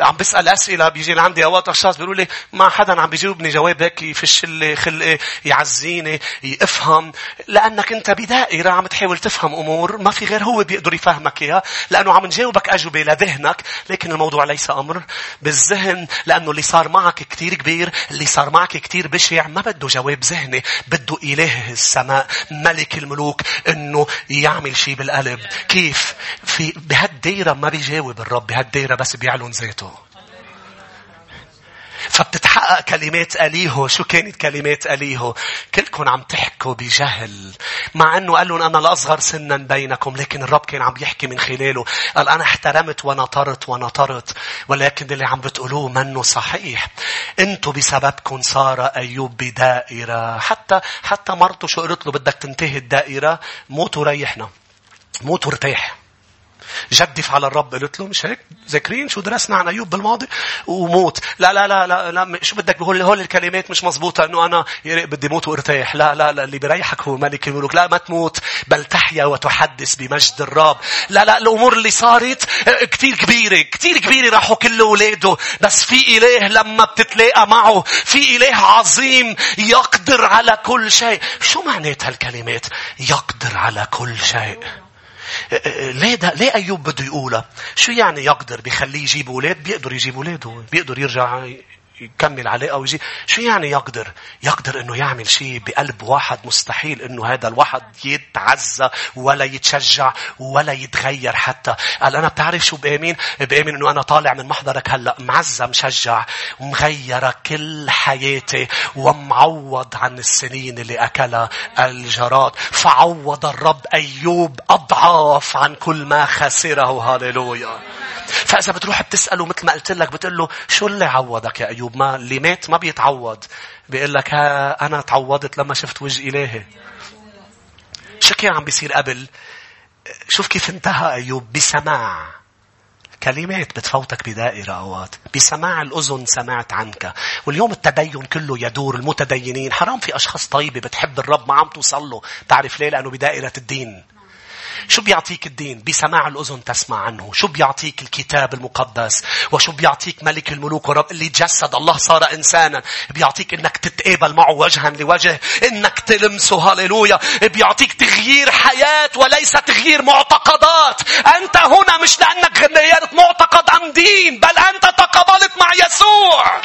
عم بسأل أسئلة بيجي لعندي أوقات أشخاص بيقولوا لي ما حدا عم بيجاوبني جواب هيك يفش لي خلقي يعزيني يفهم. لأنك أنت بدائرة عم تحاول تفهم أمور ما في غير هو بيقدر يفهمك إياها لأنه عم نجاوبك أجوبة لذهنك لكن الموضوع ليس أمر بالذهن لأنه اللي صار معك كتير كبير اللي صار معك كتير بشع ما بده جواب ذهني بده إله السماء ملك الملوك إنه يعمل شيء بالقلب. كيف؟ في بهالديرة ما بيجاوب الرب بهالديرة بس بيعلن ذاته. فبتتحقق كلمات أليهو. شو كانت كلمات أليهو؟ كلكم عم تحكوا بجهل مع أنه قال لهم أنا الأصغر سنا بينكم لكن الرب كان عم يحكي من خلاله. قال أنا احترمت ونطرت ونطرت ولكن اللي عم بتقولوه منه صحيح. أنتوا بسببكم صار أيوب بدائرة. حتى حتى مرته شو قلت له بدك تنتهي الدائرة موت وريحنا موت وارتاح جدف على الرب قلت له مش هيك؟ ذاكرين شو درسنا عن أيوب بالماضي؟ وموت. لا لا لا لا, لا شو بدك؟ بقول هول الكلمات مش مزبوطة إنه أنا بدي موت وأرتاح. لا لا لا اللي بيريحك هو ملك الملوك. لا ما تموت. بل تحيا وتحدث بمجد الرب. لا لا الأمور اللي صارت آه، كتير كبيرة كتير كبيرة راحوا كل أولاده. بس في إله لما بتتلاقى معه في إله عظيم يقدر على كل شيء. شو معنات هالكلمات يقدر على كل شيء. ليه ده ليه أيوب بده يقولها؟ شو يعني يقدر بيخليه يجيب أولاد؟ بيقدر يجيب أولاد بيقدر يرجع يكمل علاقة ويجي شو يعني يقدر؟ يقدر إنه يعمل شيء بقلب واحد مستحيل إنه هذا الواحد يتعزى ولا يتشجع ولا يتغير حتى. قال أنا بتعرف شو بآمن؟ بآمن إنه أنا طالع من محضرك هلأ معزى مشجع ومغيرة كل حياتي ومعوض عن السنين اللي أكلها الجراد. فعوض الرب أيوب أضعاف عن كل ما خسره. هاليلويا فإذا بتروح بتسأله مثل ما قلت لك بتقول له شو اللي عوضك يا ايوب ما اللي مات ما بيتعوض. بيقول لك ها أنا تعوضت لما شفت وجه إلهي. شو كان عم بيصير قبل؟ شوف كيف انتهى أيوب. بسماع كلمات بتفوتك بدائرة أوقات. بسماع الأذن سمعت عنك. واليوم التدين كله يدور المتدينين. حرام في أشخاص طيبة بتحب الرب ما عم توصل له. تعرف ليه؟ لأنه بدائرة الدين. شو بيعطيك الدين؟ بسماع الأذن تسمع عنه. شو بيعطيك الكتاب المقدس؟ وشو بيعطيك ملك الملوك ورب اللي جسد الله صار إنسانا. بيعطيك إنك تتقابل معه وجها لوجه. إنك تلمسه هاليلويا. بيعطيك تغيير حياة وليس تغيير معتقدات. أنت هنا مش لأنك غيرت معتقد أم دين. بل أنت تقابلت مع يسوع.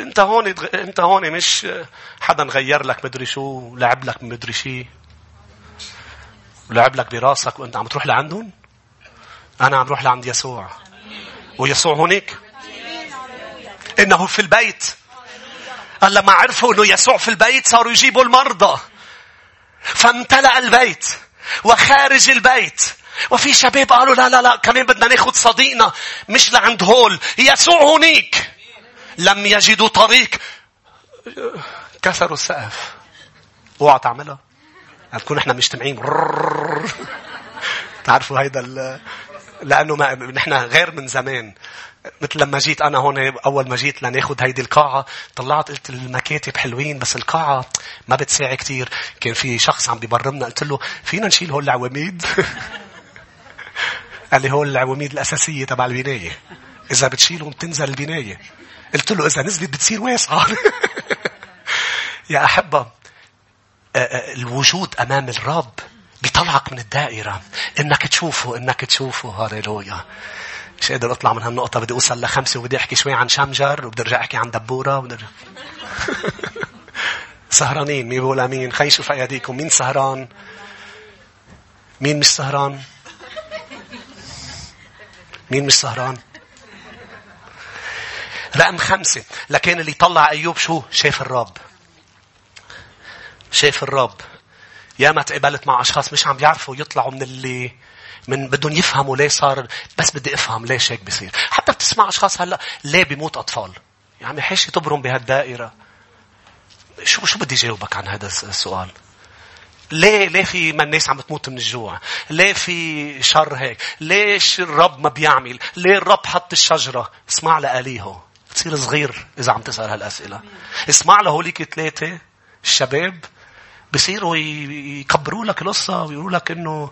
انت هون انت هون مش حدا غير لك مدري شو لعب لك مدري شيء لعب لك براسك وانت عم تروح لعندهم أنا عم روح لعند يسوع. ويسوع هونيك؟ إنه في البيت. قال لما عرفوا إنه يسوع في البيت صاروا يجيبوا المرضى. فامتلأ البيت. وخارج البيت. وفي شباب قالوا لا لا لا كمان بدنا ناخذ صديقنا. مش لعند هول. يسوع هونيك. لم يجدوا طريق. كسروا السقف. اوعى تعملها. هتكون إحنا مجتمعين. [LAUGHS] تعرفوا هيدا ال... لأنه ما نحن غير من زمان. مثل لما جيت أنا هون أول ما جيت لناخذ هيدي القاعة طلعت قلت المكاتب حلوين بس القاعة ما بتساعي كثير كان في شخص عم بيبرمنا. قلت له فينا نشيل هول العواميد؟ [LAUGHS] قال لي هول العواميد الأساسية تبع البناية. إذا بتشيلهم بتنزل البناية. قلت له إذا نزلت بتصير واسعة. [LAUGHS] يا أحبة الوجود أمام الرب بيطلعك من الدائرة. إنك تشوفه إنك تشوفه. هاليلويا. مش قادر أطلع من هالنقطة بدي أوصل لخمسة وبدي أحكي شوي عن شمجر وبدي أرجع أحكي عن دبورة وبدي [LAUGHS] سهرانين مين بيقول أمين؟ خلينا نشوف أيديكم مين سهران؟ مين مش سهران؟ مين مش سهران؟ رقم خمسة لكن اللي طلع أيوب شو شاف الرب شاف الرب ياما تقابلت مع أشخاص مش عم بيعرفوا يطلعوا من اللي من بدهم يفهموا ليه صار بس بدي أفهم ليش هيك بصير حتى بتسمع أشخاص هلأ ليه بيموت أطفال يا عمي حيش تبرم بهالدائرة شو شو بدي جاوبك عن هذا السؤال ليه ليه في ما الناس عم تموت من الجوع؟ ليه في شر هيك؟ ليش الرب ما بيعمل؟ ليه الرب حط الشجرة؟ اسمع لإلهه. تصير صغير إذا عم تسأل هالأسئلة. اسمع لهوليك ثلاثة الشباب بصيروا يكبروا لك القصة ويقولوا لك إنه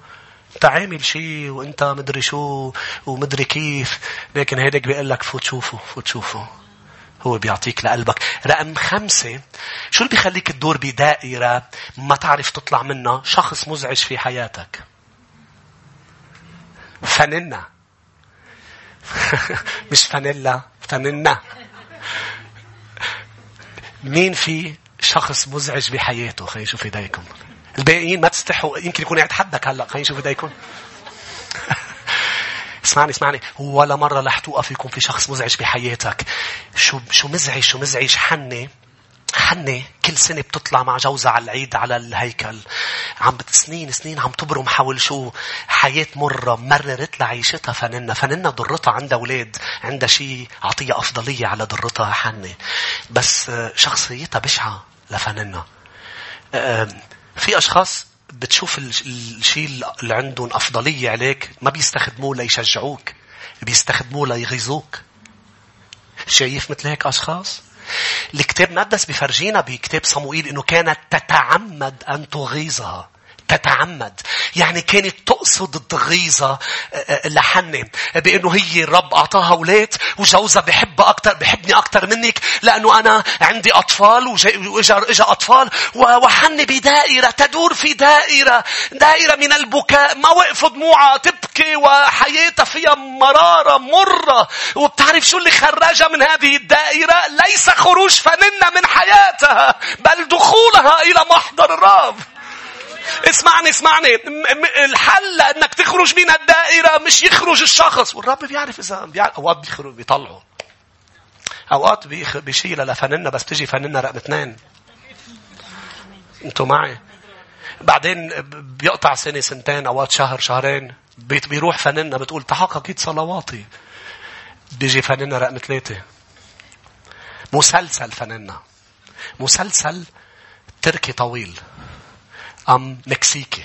أنت عامل شيء وأنت مدري شو ومدري كيف لكن هيدك بيقول لك فوت شوفه فوت شوفه. هو بيعطيك لقلبك. رقم خمسة شو اللي بيخليك تدور بدائرة ما تعرف تطلع منها؟ شخص مزعج في حياتك. فننا [LAUGHS] مش فانيلا. فننا مين في شخص مزعج بحياته؟ خلينا نشوف ايديكم الباقيين ما تستحوا. يمكن يكون قاعد حدك هلا. خلينا نشوف ايديكم [LAUGHS] اسمعني اسمعني. ولا مرة رح توقف يكون في شخص مزعج بحياتك. شو شو مزعج؟ شو مزعج؟ حنة. حنة. كل سنة بتطلع مع جوزها على العيد على الهيكل. عم سنين سنين عم تبرم حول شو حياة مرة مررت لعيشتها فننة فننة ضرتها عندها أولاد عندها شيء عطية أفضلية على ضرتها حنة. بس شخصيتها بشعة لفننة في أشخاص بتشوف الشيء اللي عندهم أفضلية عليك ما بيستخدموه ليشجعوك بيستخدموه ليغيظوك. شايف مثل هيك أشخاص؟ الكتاب المقدس بفرجينا بكتاب صموئيل إنه كانت تتعمد أن تغيظها. تتعمد. يعني كانت تقصد التغيظة آه، آه، لحنة. بأنه هي الرب أعطاها أولاد وجوزها بحبها أكتر بحبني أكتر منك لأنه أنا عندي أطفال وإجا أطفال وحنة بدائرة تدور في دائرة دائرة من البكاء ما وقف دموعها تبكي وحياتها فيها مرارة مرة. وبتعرف شو اللي خرجها من هذه الدائرة؟ ليس خروج فننة من حياتها بل دخولها إلى محضر الرب. اسمعني اسمعني. الحل انك تخرج من الدائرة مش يخرج الشخص. والرب بيعرف إذا بيعرف أوقات بيخرج بيطلعوا أوقات بيشيلها لفننة بس تجي فننة رقم اثنين. أنتوا معي؟ بعدين بيقطع سنة سنتين أوقات شهر شهرين. بيروح فننة بتقول تحققت صلواتي. بيجي فننة رقم ثلاثة. مسلسل فننة مسلسل تركي طويل. أم مكسيكي.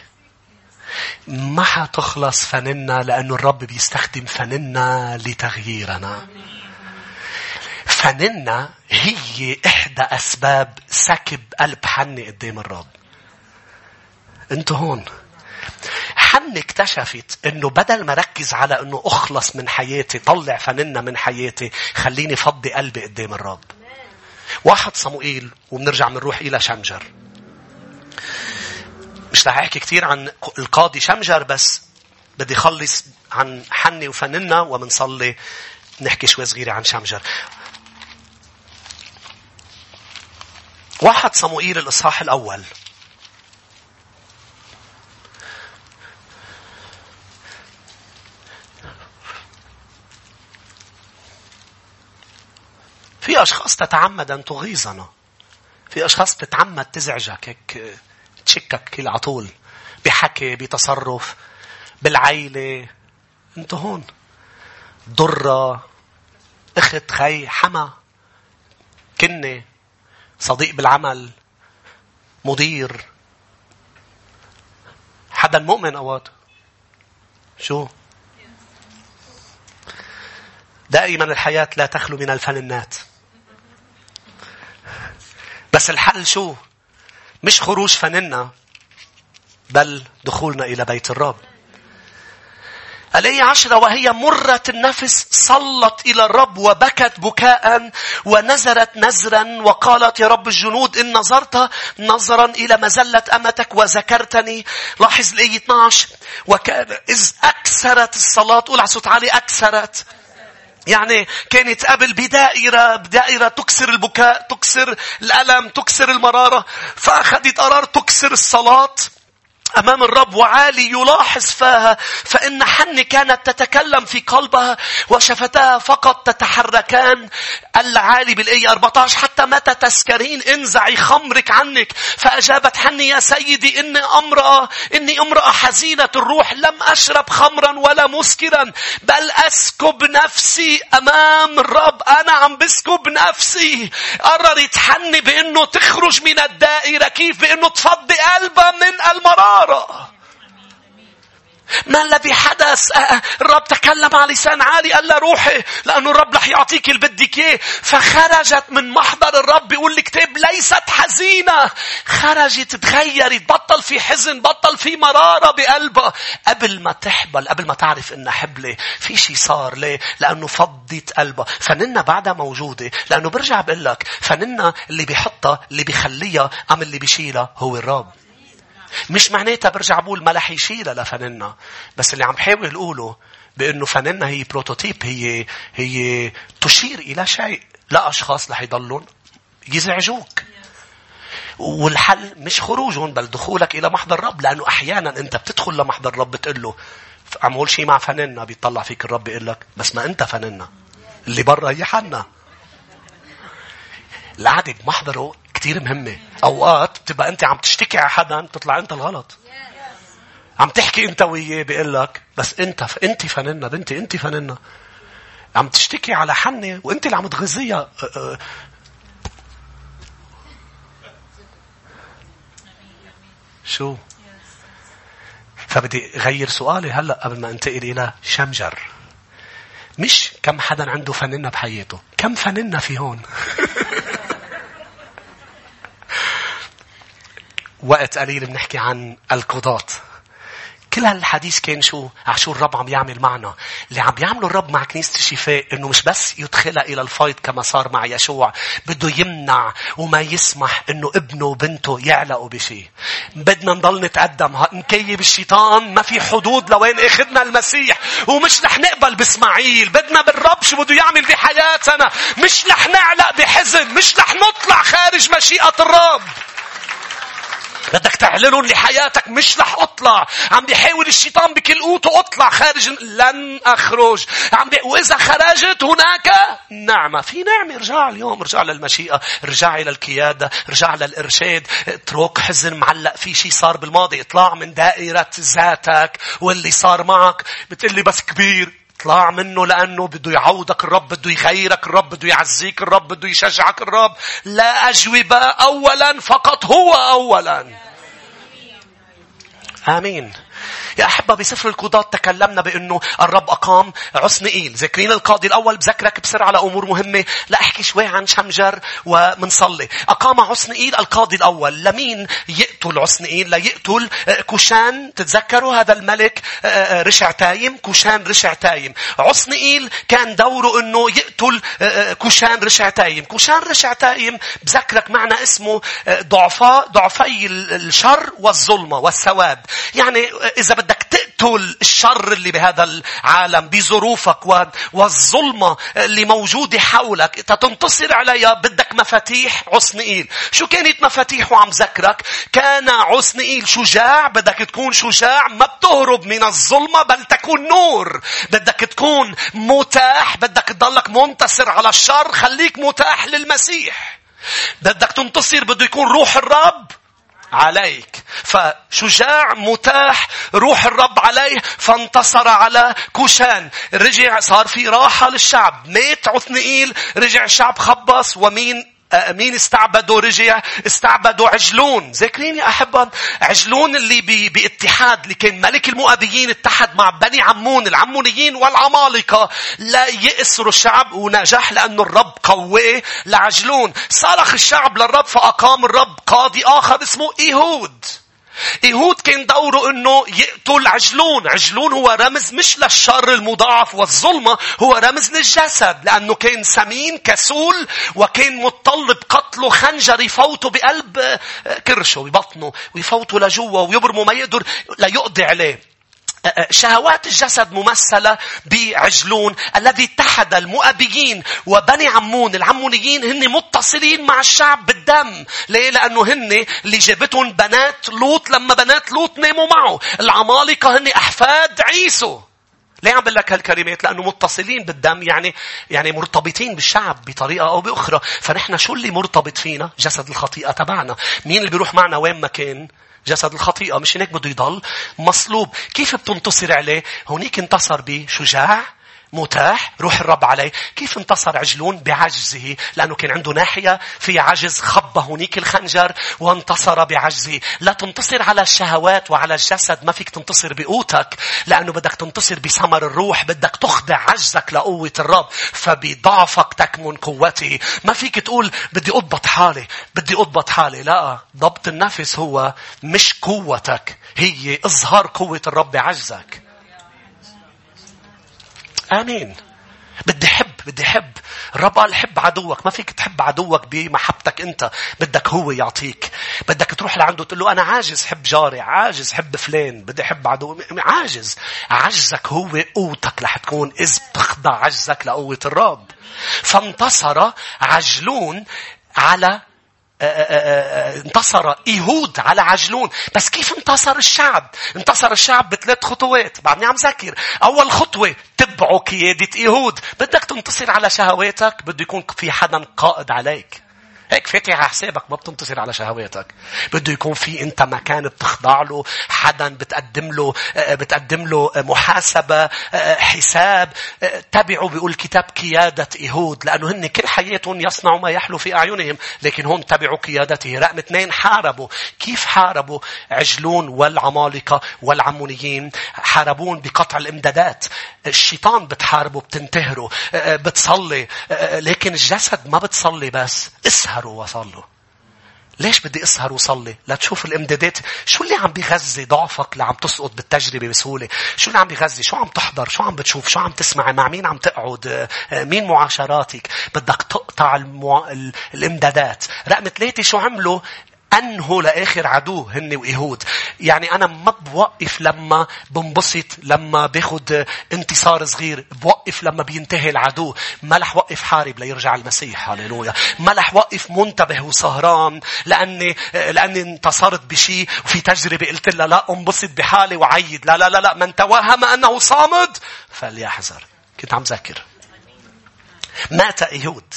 ما حتخلص فننا لأنه الرب بيستخدم فننا لتغييرنا. فننا هي إحدى أسباب سكب قلب حني قدام الرب. أنتوا هون. حن اكتشفت إنه بدل ما ركز على إنه أخلص من حياتي طلع فننا من حياتي خليني فضي قلبي قدام الرب. واحد صموئيل وبنرجع بنروح إلى شمجر. مش رح أحكي كثير عن القاضي شمجر بس بدي خلص عن حني وفننا ومنصلي نحكي شوي صغيرة عن شمجر. واحد صموئيل الإصحاح الأول. في أشخاص تتعمد أن تغيظنا. في أشخاص تتعمد تزعجك هيك تشكك كل على طول. بحكي بتصرف بالعيلة. انتو هون. ضرة إخت خي حما كنة صديق بالعمل مدير. حدا مؤمن أوقات شو؟ دائما الحياة لا تخلو من الفننات بس الحل شو؟ مش خروج فننا بل دخولنا إلى بيت الرب. الآية عشرة وهي مرة النفس صلت إلى الرب وبكت بكاء ونزرت نزرا وقالت يا رب الجنود إن نظرت نظرا إلى مزلة أمتك وذكرتني. لاحظ الآية 12 وكان إذ أكثرت الصلاة قول على صوت عالي أكثرت. يعني كانت قبل بدائرة بدائرة تكسر البكاء تكسر الألم تكسر المرارة فأخذت قرار تكسر الصلاة. أمام الرب وعالي يلاحظ فاها فإن حن كانت تتكلم في قلبها وشفتها فقط تتحركان. العالي بالآية 14 حتى متى تسكرين؟ انزعي خمرك عنك. فأجابت حني يا سيدي إني امرأة إني امرأة حزينة الروح لم أشرب خمرا ولا مسكرا بل أسكب نفسي أمام الرب. أنا عم بسكب نفسي. قررت حني بأنه تخرج من الدائرة كيف؟ بأنه تفضي قلبها من المرار الحرارة ما الذي حدث؟ الرب تكلم على لسان عالي قال له روحي لأنه الرب رح يعطيك اللي بدك إياه. فخرجت من محضر الرب بيقول الكتاب ليست حزينة. خرجت تغيرت بطل في حزن بطل في مرارة بقلبها. قبل ما تحبل قبل ما تعرف إنها حبلة في شيء صار ليه؟ لأنه فضت قلبها. فننا بعدها موجودة لأنه برجع بقول لك فننا اللي بيحطها اللي بيخليها أم اللي بيشيلها هو الرب. مش معناتها برجع بقول ما رح يشيلها لفننا. بس اللي عم حاول اقوله بأنه فننا هي بروتوتيب هي هي تشير إلى شيء. لا أشخاص رح يضلون يزعجوك. والحل مش خروجهم بل دخولك إلى محضر الرب لأنه أحيانا أنت بتدخل لمحضر الرب بتقول له عمول شيء مع فننا بيطلع فيك الرب يقول لك بس ما أنت فننا اللي برا هي حنا القعدة بمحضره كثير مهمة. أوقات بتبقى أنت عم تشتكي على حدا تطلع أنت الغلط. عم تحكي أنت وياه بيقول لك بس أنت أنت فننا بنتي أنت فننا. عم تشتكي على حنة وأنت اللي عم تغذيها. شو؟ فبدي غير سؤالي هلأ قبل ما انتقل إلى شمجر. مش كم حدا عنده فننا بحياته، كم فننا في هون؟ [LAUGHS] وقت قليل بنحكي عن القضاة. كل هالحديث كان شو؟ عشو الرب عم يعمل معنا. اللي عم يعمله الرب مع كنيسة الشفاء إنه مش بس يدخلها إلى الفيض كما صار مع يشوع. بده يمنع وما يسمح إنه ابنه وبنته يعلقوا بشيء. بدنا نضل نتقدم. نكيب الشيطان ما في حدود لوين أخذنا المسيح. ومش رح نقبل بإسماعيل. بدنا بالرب شو بده يعمل بحياتنا. مش رح نعلق بحزن. مش رح نطلع خارج مشيئة الرب. بدك تعلنهم لحياتك مش رح أطلع. عم بيحاول الشيطان بكل قوته اطلع خارج لن أخرج. عم بي... وإذا خرجت هناك نعمة. في نعمة. ارجع اليوم ارجع للمشيئة ارجع إلى القيادة ارجع للإرشاد. اترك حزن معلق. في شيء صار بالماضي. اطلع من دائرة ذاتك واللي صار معك. بتقلي بس كبير. اطلع منه لأنه بده يعوضك الرب بده يغيرك الرب بده يعزيك الرب بده يشجعك الرب لا أجوبة أولا فقط هو أولا. آمين. يا أحبة بسفر القضاة تكلمنا بأنه الرب أقام عصنئيل ذاكرين القاضي الأول بذكرك بسرعة على أمور مهمة. لا أحكي شوي عن شمجر ومنصلي. أقام عصنئيل القاضي الأول. لمين يقتل عصنئيل لا يقتل آه، كوشان. تتذكروا هذا الملك آه، آه، رشع تايم؟ كوشان رشع تايم. عصنئيل كان دوره أنه يقتل كوشان رشع تايم. كوشان رشع تايم بذكرك معنى اسمه ضعفاء ضعفي الشر والظلمة والسواد يعني إذا بدك تقتل الشر اللي بهذا العالم بظروفك والظلمة اللي موجودة حولك. تنتصر عليها. بدك مفاتيح عصنئيل شو كانت مفاتيحه عم ذكرك؟ كان عصنئيل شجاع. بدك تكون شجاع. ما بتهرب من الظلمة بل تكون نور. بدك تكون متاح. بدك تضلك منتصر على الشر. خليك متاح للمسيح. بدك تنتصر. بده يكون روح الرب. عليك. فشجاع متاح روح الرب عليه فانتصر على كوشان. رجع صار في راحة للشعب. مات عثنئيل رجع الشعب خبص ومين؟ مين استعبدوا رجع استعبدوا عجلون. ذاكرين يا أحبة عجلون اللي بي باتحاد اللي كان ملك المؤبيين اتحد مع بني عمون العمونيين والعمالقة. لا يأسروا الشعب ونجح لأنه الرب قواه لعجلون. صرخ الشعب للرب فأقام الرب قاضي آخر اسمه إيهود. يهود كان دوره إنه يقتل عجلون. عجلون هو رمز مش للشر المضاعف والظلمة. هو رمز للجسد. لأنه كان سمين كسول وكان متطلب قتله خنجر يفوته بقلب كرشه ببطنه ويفوته لجوا ويبرمه ما يقدر ليقضي عليه. شهوات الجسد ممثلة بعجلون الذي اتحد المؤبيين وبني عمون العمونيين هن متصلين مع الشعب بالدم ليه؟ لأنه هن اللي جابتهم بنات لوط لما بنات لوط ناموا معه العمالقة هن أحفاد عيسو ليه عم بقول لك هالكلمات؟ لأنه متصلين بالدم يعني يعني مرتبطين بالشعب بطريقة أو بأخرى. فنحن شو اللي مرتبط فينا؟ جسد الخطيئة تبعنا. مين اللي بيروح معنا وين ما كان؟ جسد الخطيئة مش هناك بده يضل مصلوب. كيف بتنتصر عليه؟ هونيك انتصر بشجاع متاح روح الرب عليه كيف انتصر عجلون بعجزه؟ لأنه كان عنده ناحية في عجز خب هونيك الخنجر وانتصر بعجزه. لا تنتصر على الشهوات وعلى الجسد ما فيك تنتصر بقوتك لأنه بدك تنتصر بثمر الروح بدك تخضع عجزك لقوة الرب فبضعفك تكمن قوته ما فيك تقول بدي أضبط حالي بدي أضبط حالي. لا ضبط النفس هو مش قوتك هي إظهار قوة الرب بعجزك. آمين. بدي حب بدي حب. الرب قال حب عدوك. ما فيك تحب عدوك بمحبتك أنت. بدك هو يعطيك. بدك تروح لعنده تقول له أنا عاجز حب جاري عاجز حب فلان. بدي حب عدو. عاجز. عجزك هو قوتك رح تكون إذ بتخضع عجزك لقوة الرب. فانتصر عجلون على انتصر إيهود على عجلون. بس كيف انتصر الشعب؟ انتصر الشعب بثلاث خطوات. بعدني عم ذكر. أول خطوة تبعوا قيادة إيهود. بدك تنتصر على شهواتك؟ بده يكون في حدا قائد عليك. هيك فاتح حسابك ما بتنتصر على شهواتك. بده يكون في انت مكان بتخضع له، حدا بتقدم له آه، بتقدم له آه، حساب. آه، تبعوا بيقول الكتاب قيادة إيهود لأنه هن كل حياتهم يصنعوا ما يحلو في أعينهم لكن هون تبعوا قيادته. رقم اثنين حاربوا. كيف حاربوا؟ عجلون والعمالقة والعمونيين حاربون بقطع الإمدادات. الشيطان بتحاربه بتنتهره بتصلي لكن الجسد ما بتصلي بس اسهر اسهروا وصلوا. ليش بدي اسهر وصلي؟ لتشوف الامدادات شو اللي عم بيغذي ضعفك اللي عم تسقط بالتجربة بسهولة؟ شو اللي عم بيغذي؟ شو عم تحضر؟ شو عم بتشوف؟ شو عم تسمع؟ مع مين عم تقعد؟ آه، مين معاشراتك؟ بدك تقطع المو... الامدادات. رقم ثلاثة شو عملوا؟ أنهوا لآخر عدو هن وإيهود. يعني أنا ما بوقف لما بنبسط لما باخد انتصار صغير. بوقف لما بينتهي العدو. ما رح وقف حارب ليرجع المسيح. هاليلويا. ما رح وقف منتبه وسهران لأني لأني انتصرت بشيء وفي تجربة قلت لها لا أنبسط بحالي وعيد. لا لا لا لا من توهم أنه صامد فليحذر. كنت عم ذاكر. مات إيهود.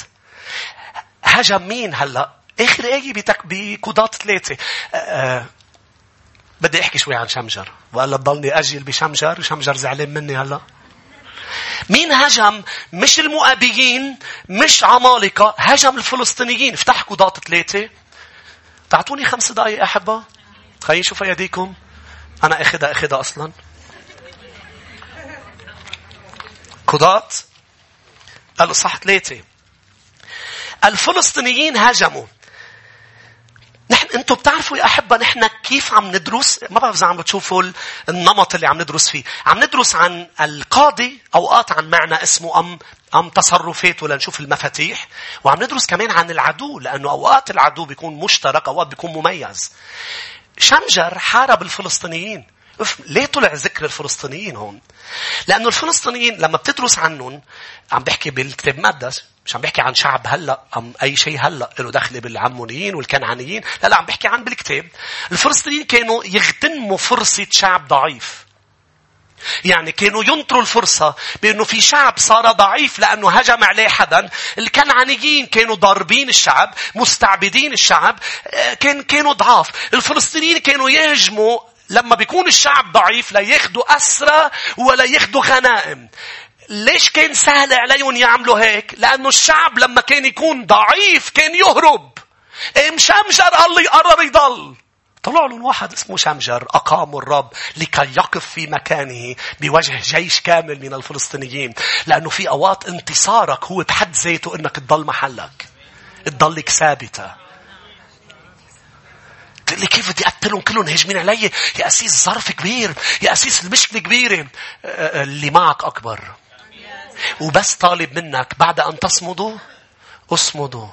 هجم مين هلأ؟ آخر آية. بقضاة ثلاثة. أه, آه، بدي أحكي شوي عن شمجر. وقال تضلني أجل بشمجر. شمجر زعلان مني هلأ. مين هجم؟ مش المؤابيين، مش عمالقة، هجم الفلسطينيين. افتح قضاة ثلاثة. تعطوني خمس دقائق أحبة. خليني شوف أيديكم. أنا أخدها أخدها أصلا قضاة الإصحاح ثلاثة الفلسطينيين هاجموا نحن أنتم بتعرفوا يا أحبة نحن كيف عم ندرس؟ ما بعرف إذا عم بتشوفوا النمط اللي عم ندرس فيه. عم ندرس عن القاضي أوقات عن معنى اسمه ام أم تصرفاته لنشوف المفاتيح. وعم ندرس كمان عن العدو لأنه أوقات العدو بيكون مشترك أوقات بيكون مميز. شمجر حارب الفلسطينيين. ليه طلع ذكر الفلسطينيين هون؟ لأنه الفلسطينيين لما بتدرس عنهم عم بحكي بالكتاب المقدس مش عم بحكي عن شعب هلا أم أي شيء هلا له دخل بالعمونيين والكنعانيين لا لا عم بحكي عن بالكتاب الفلسطينيين كانوا يغتنموا فرصة شعب ضعيف يعني كانوا ينطروا الفرصة بأنه في شعب صار ضعيف لأنه هجم عليه حدا. الكنعانيين كانوا ضاربين الشعب، مستعبدين الشعب، آه، كان كانوا ضعاف. الفلسطينيين كانوا يهجموا لما بيكون الشعب ضعيف لا ياخدوا أسرى ولا ياخدوا غنائم. ليش كان سهل عليهم يعملوا هيك؟ لأنه الشعب لما كان يكون ضعيف كان يهرب. مشمجر قال لي قرر يضل. طلع لهم واحد اسمه شمجر أقاموا الرب لكي يقف في مكانه بوجه جيش كامل من الفلسطينيين لأنه في أوقات انتصارك هو بحد ذاته أنك تضل محلك تضلك ثابتة تقول لي كيف بدي أقتلهم كلهم؟ هجمين علي؟ يا أسيس ظرف كبير. يا أسيس المشكلة كبيرة. اللي معك أكبر. وبس طالب منك بعد أن تصمدوا اصمدوا.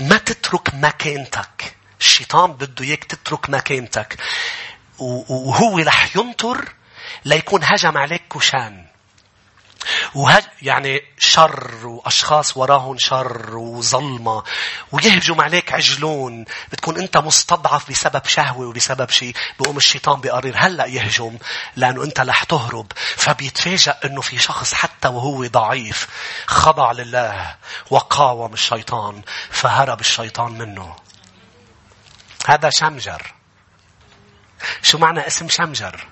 ما تترك مكانتك. الشيطان بده إياك تترك مكانتك. وهو رح ينطر ليكون هجم عليك كشان. وهج يعني شر وأشخاص وراهم شر وظلمة ويهجم عليك عجلون بتكون أنت مستضعف بسبب شهوة وبسبب شيء بقوم الشيطان بقرر هلأ يهجم لأنه أنت رح تهرب. فبيتفاجأ أنه في شخص حتى وهو ضعيف خضع لله وقاوم الشيطان فهرب الشيطان منه. هذا شمجر. شو معنى اسم شمجر؟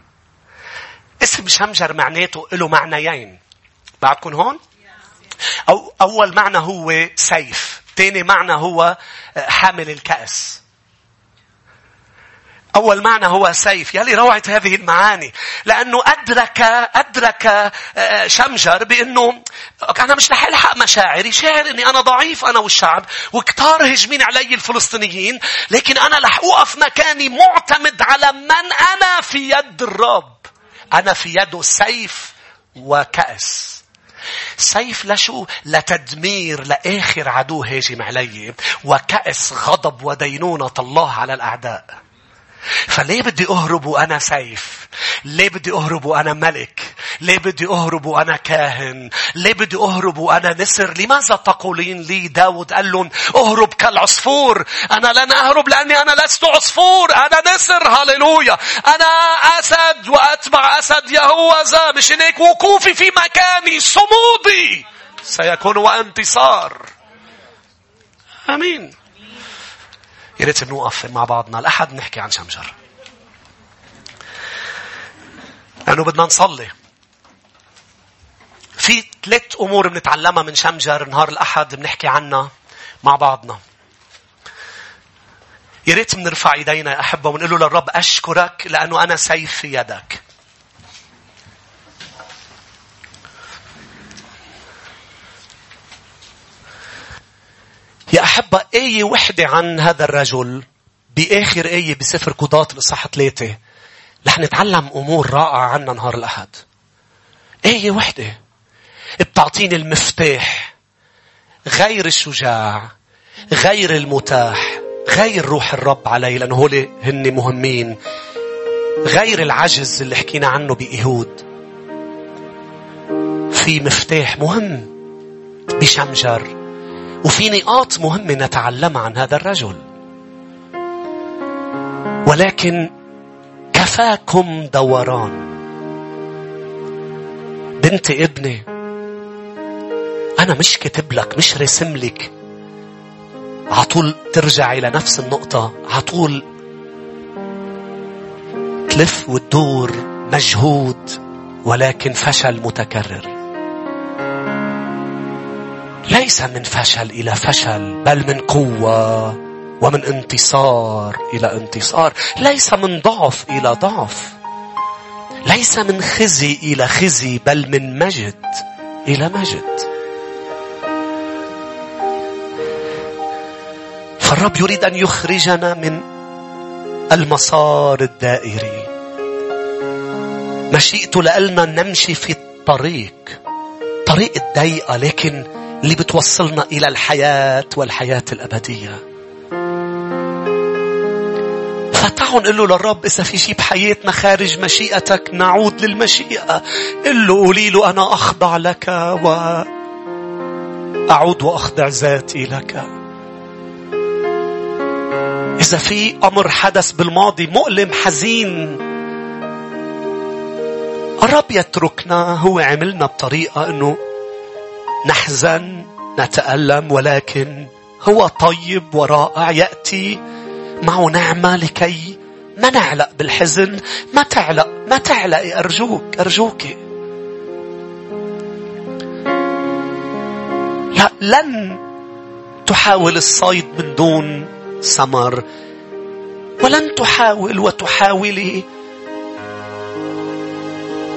اسم شمجر معناته له معنيين. بعدكم هون؟ أو أول معنى هو سيف ثاني معنى هو حامل الكأس. أول معنى هو سيف يلي روعة هذه المعاني. لأنه أدرك أدرك آه، شمجر بأنه أنا مش رح ألحق مشاعري شاعر أني أنا ضعيف أنا والشعب وكتار هجمين علي الفلسطينيين لكن أنا رح أوقف مكاني معتمد على من أنا في يد الرب. أنا في يده سيف وكأس. سيف لشو؟ لتدمير لآخر عدو هاجم علي وكأس غضب ودينونة الله على الأعداء. فليه بدي أهرب وأنا سيف؟ ليه بدي أهرب وأنا ملك؟ ليه بدي أهرب وأنا كاهن؟ ليه بدي أهرب وأنا نسر؟ لماذا تقولين لي داود قال لهم أهرب كالعصفور؟ أنا لن أهرب لأني أنا لست عصفور أنا نسر هللويا أنا أسد وأتبع أسد يهوذا مش هيك وقوفي في مكاني صمودي سيكون وأنتصار آمين يا ريت بنوقف مع بعضنا الأحد نحكي عن شمجر. لأنه بدنا نصلي. في ثلاث أمور بنتعلمها من شمجر نهار الأحد بنحكي عنها مع بعضنا. يا ريت بنرفع إيدينا يا أحبة ونقول له للرب أشكرك لأنه أنا سيف في يدك. يا أحبة آية وحدة عن هذا الرجل؟ بآخر آية بسفر قضاة الإصحاح ثلاثة. رح نتعلم أمور رائعة عنا نهار الأحد. آية وحدة؟ بتعطيني المفتاح غير الشجاع غير المتاح غير روح الرب علي لأنه هول هن مهمين. غير العجز اللي حكينا عنه بإيهود. في مفتاح مهم. بشمجر. وفي نقاط مهمة نتعلمها عن هذا الرجل. ولكن كفاكم دوران. بنتي ابني أنا مش كاتب لك مش رسم لك عطول ترجع إلى نفس النقطة عطول تلف وتدور مجهود ولكن فشل متكرر ليس من فشل إلى فشل بل من قوة ومن انتصار إلى انتصار. ليس من ضعف إلى ضعف. ليس من خزي إلى خزي بل من مجد إلى مجد. فالرب يريد أن يخرجنا من المسار الدائري. مشيئته لألنا نمشي في الطريق. طريق الضيقة لكن اللي بتوصلنا إلى الحياة والحياة الأبدية. فتعوا نقول له للرب إذا في شيء بحياتنا خارج مشيئتك نعود للمشيئة. قل له قولي له أنا أخضع لك وأعود وأخضع ذاتي لك. إذا في أمر حدث بالماضي مؤلم حزين الرب يتركنا هو عملنا بطريقة أنه نحزن نتألم ولكن هو طيب ورائع يأتي. معه نعمة لكي ما نعلق بالحزن. ما تعلق ما تعلقي أرجوك أرجوك. لا لن تحاول الصيد من دون ثمر ولن تحاول وتحاولي.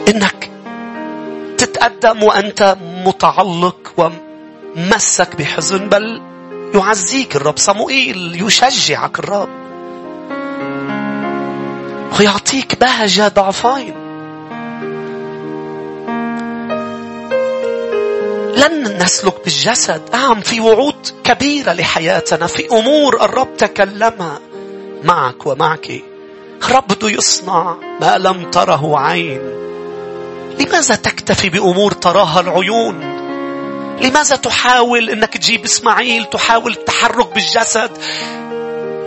إنك تتقدم وأنت متعلق ومسك بحزن بل يعزيك الرب. صموئيل يشجعك الرب. ويعطيك بهجة ضعفين. لن نسلك بالجسد. نعم في وعود كبيرة لحياتنا في أمور الرب تكلمها معك ومعك. الرب بده يصنع ما لم تره عين. لماذا تكتفي بأمور تراها العيون؟ لماذا تحاول إنك تجيب إسماعيل تحاول التحرك بالجسد؟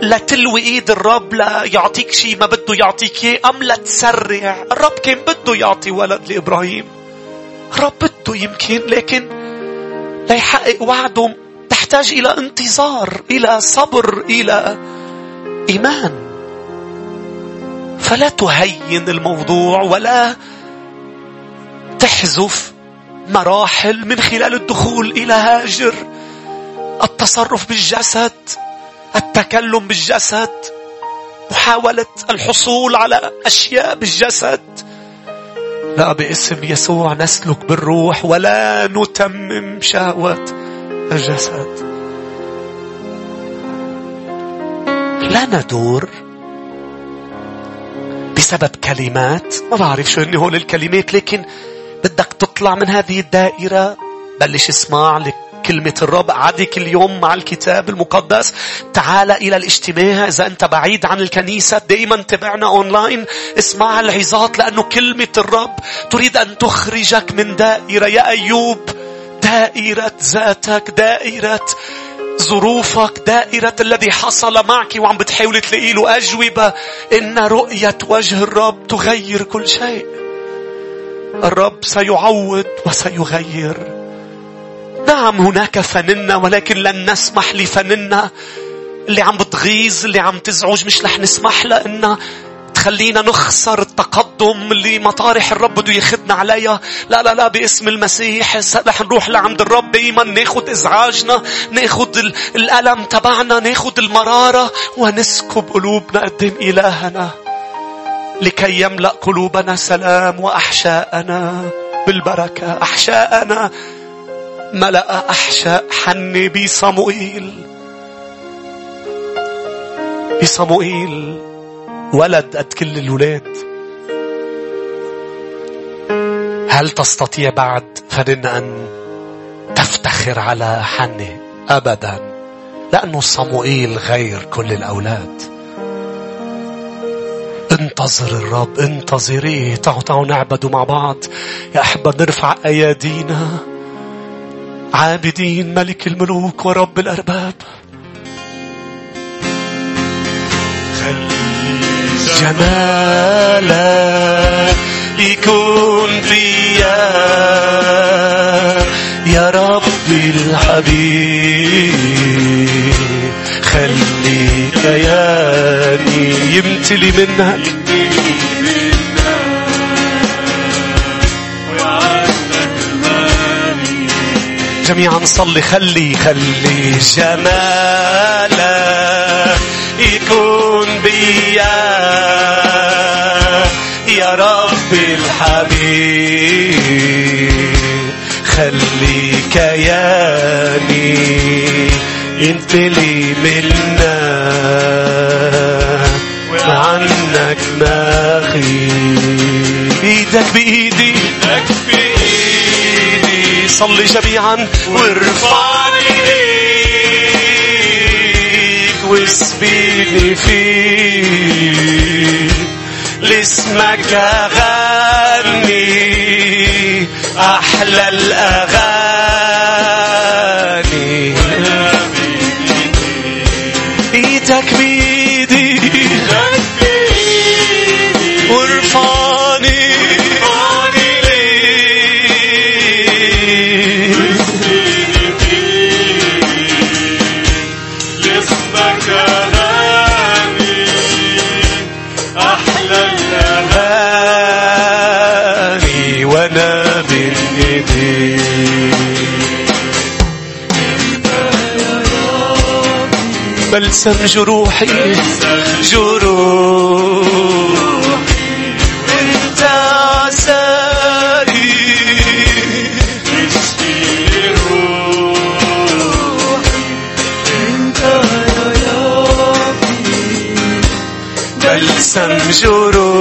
لا تلوي إيد الرب لا يعطيك شيء ما بده يعطيك إياه أم لا تسرع؟ الرب كان بده يعطي ولد لإبراهيم. الرب بده يمكن لكن ليحقق وعده. تحتاج إلى انتظار إلى صبر إلى إيمان. فلا تهين الموضوع ولا تحذف مراحل من خلال الدخول إلى هاجر. التصرف بالجسد التكلم بالجسد محاولة الحصول على أشياء بالجسد. لا باسم يسوع نسلك بالروح ولا نتمم شهوة الجسد. لا ندور بسبب كلمات. ما بعرف شو هن هول الكلمات لكن بدك تطلع من هذه الدائرة؟ بلش اسمع لك كلمة الرب. عادك اليوم مع الكتاب المقدس. تعال إلى الاجتماع إذا أنت بعيد عن الكنيسة. دائما تابعنا أونلاين اسمع العظات لأنه كلمة الرب تريد أن تخرجك من دائرة. يا أيوب دائرة ذاتك دائرة ظروفك دائرة الذي حصل معك وعم بتحاول تلاقي له أجوبة. إن رؤية وجه الرب تغير كل شيء. الرب سيعوض وسيغير. نعم هناك فننا ولكن لن نسمح لفننا اللي عم بتغيظ اللي عم تزعج. مش رح نسمح لها انها تخلينا نخسر التقدم اللي مطارح الرب بده ياخذنا عليها. لا لا لا باسم المسيح. رح نروح لعند الرب دايما. ناخذ إزعاجنا ناخذ الألم تبعنا ناخذ المرارة ونسكب قلوبنا قدام إلهنا. لكي يملأ قلوبنا سلام وأحشاءنا بالبركة. أحشاءنا ملأ أحشاء حني بصموئيل. بصموئيل ولد قد كل الولاد. هل تستطيع بعد فنن أن تفتخر على حني؟ أبدا. لأنه صموئيل غير كل الأولاد. انتظر الرب انتظريه تعالوا تعالوا نعبدوا مع بعض. يا أحبة نرفع أيادينا. عابدين ملك الملوك ورب الأرباب. جمالك يكون فيا. يا ربي الحبيب خلي كياني يمتلي منك. جميعا نصلي خلي خلي جمالك كن بيا. يا رب الحبيب خلي كياني ينتلي منا. وعنك ما إيدك بإيدي. إيدك بإيدي. صلي جميعا وارفعني. ليك واسبيني فيك لاسمك أغني. أحلى الأغاني. بلسم جروحي جروحي وانت ساري بلسم جروحي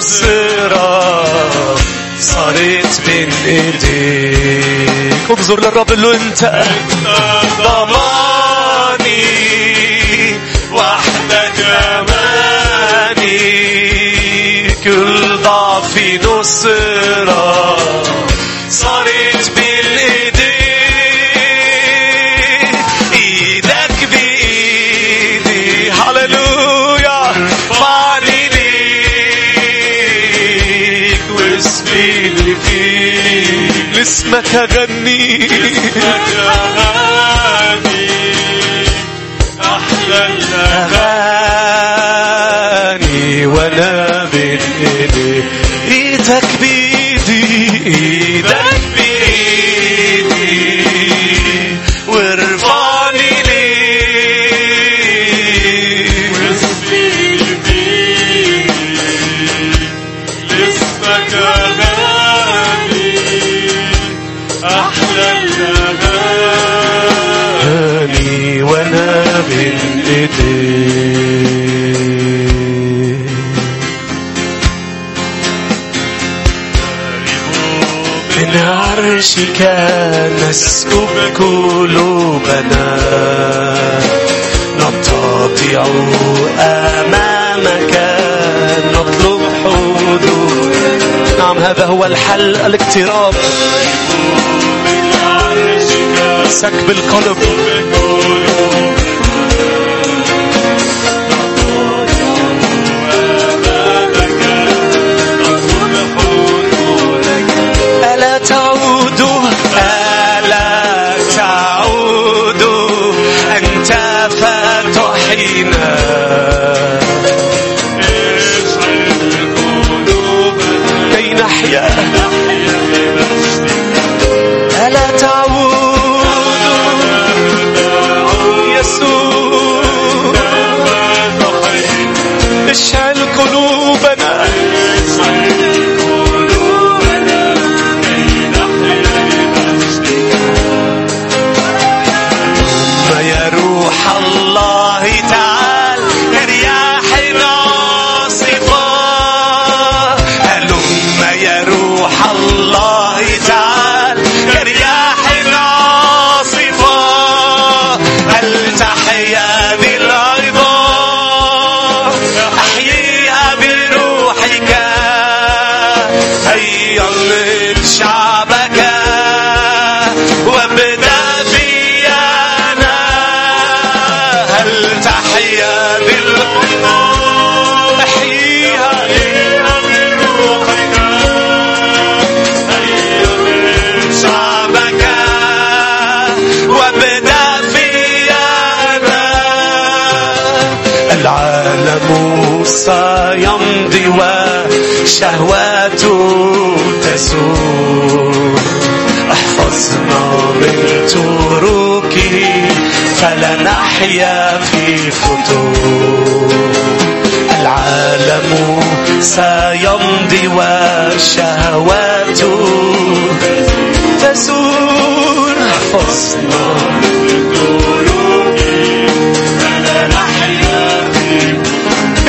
نصرة صارت بين إيديك. انظر للرب اللي أنت ضماني. وحدك اماني كل ضعف نصرة. لاسمك اغني أحلى الاغاني وأنا بين ايدي إيدك عرشك نسكب قلوبنا. نتضع أمامك نطلب حدود. نعم هذا هو الحل الاقتراب. سكب القلب. سيمضي وشهواته تزول. احفظنا من تروكه فلا نحيا في فتور العالم سيمضي وشهواته تزول. احفظنا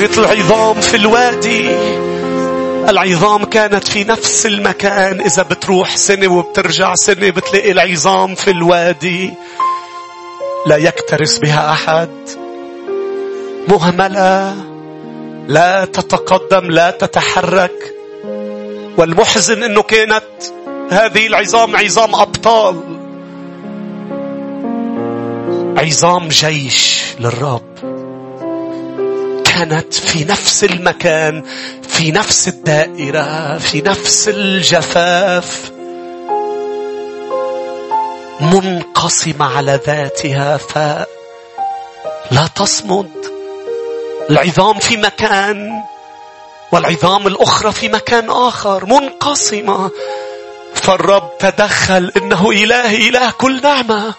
كانت العظام في الوادي. العظام كانت في نفس المكان. إذا بتروح سنة وبترجع سنة بتلاقي العظام في الوادي. لا يكترث بها أحد. مهملة. لا تتقدم لا تتحرك. والمحزن إنه كانت هذه العظام عظام أبطال. عظام جيش للرب. كانت في نفس المكان في نفس الدائرة في نفس الجفاف. منقسمة على ذاتها فلا تصمد. العظام في مكان والعظام الأخرى في مكان آخر. منقسمة. فالرب تدخل إنه إله إله كل نعمة.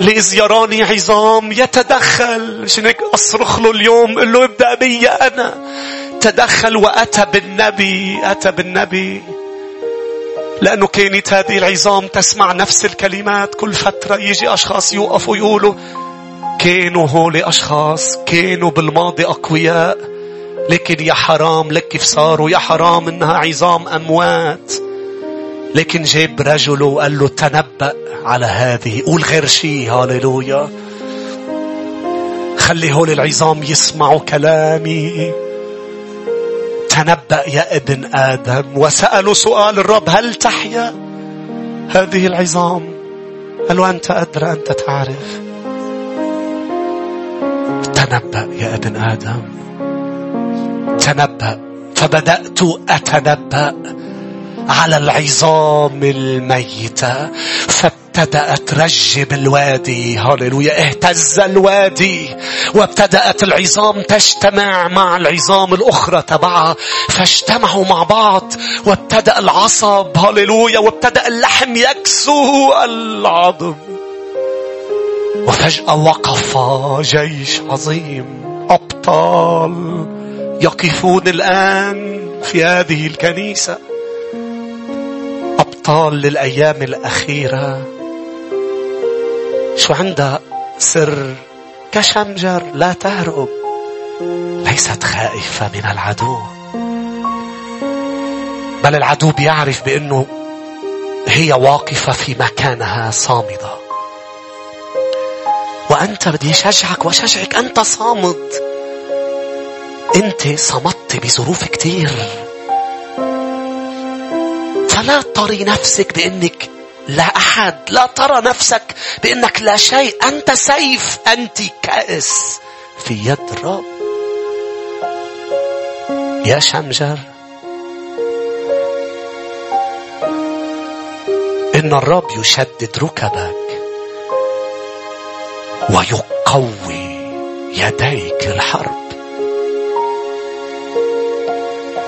لإذ يراني عظام يتدخل. عشان أصرخ له اليوم قل له ابدأ بي أنا. تدخل وأتى بالنبي أتى بالنبي. لأنه كانت هذه العظام تسمع نفس الكلمات. كل فترة يجي أشخاص يوقفوا يقولوا كانوا هول أشخاص كانوا بالماضي أقوياء. لكن يا حرام لك كيف صاروا يا حرام إنها عظام أموات. لكن جاب رجله وقال له تنبأ على هذه. قول غير شيء هاليلويا خلي هول العظام يسمعوا كلامي. تنبأ يا ابن آدم. وسألوا سؤال الرب. هل تحيا هذه العظام؟ قالوا أنت أدرى أنت تعرف. تنبأ يا ابن آدم. تنبأ. فبدأت أتنبأ. على العظام الميتة فابتدأت رجب الوادي هللويا اهتز الوادي وابتدأت العظام تجتمع مع العظام الأخرى تبعها. فاجتمعوا مع بعض وابتدأ العصب هللويا وابتدأ اللحم يكسو العظم. وفجأة وقف جيش عظيم أبطال يقفون الآن في هذه الكنيسة. أبطال للأيام الأخيرة. شو عندها؟ سر كشمجر لا تهرب. ليست خائفة من العدو. بل العدو بيعرف بأنه هي واقفة في مكانها صامدة. وأنت بدي أشجعك وأشجعك أنت صامد. أنت صمدت بظروف كتير. فلا تري نفسك بإنك لا أحد لا ترى نفسك بإنك لا شيء أنت سيف أنت كأس في يد الرب. يا شمجر. إن الرب يشدد ركبك ويقوي يديك للحرب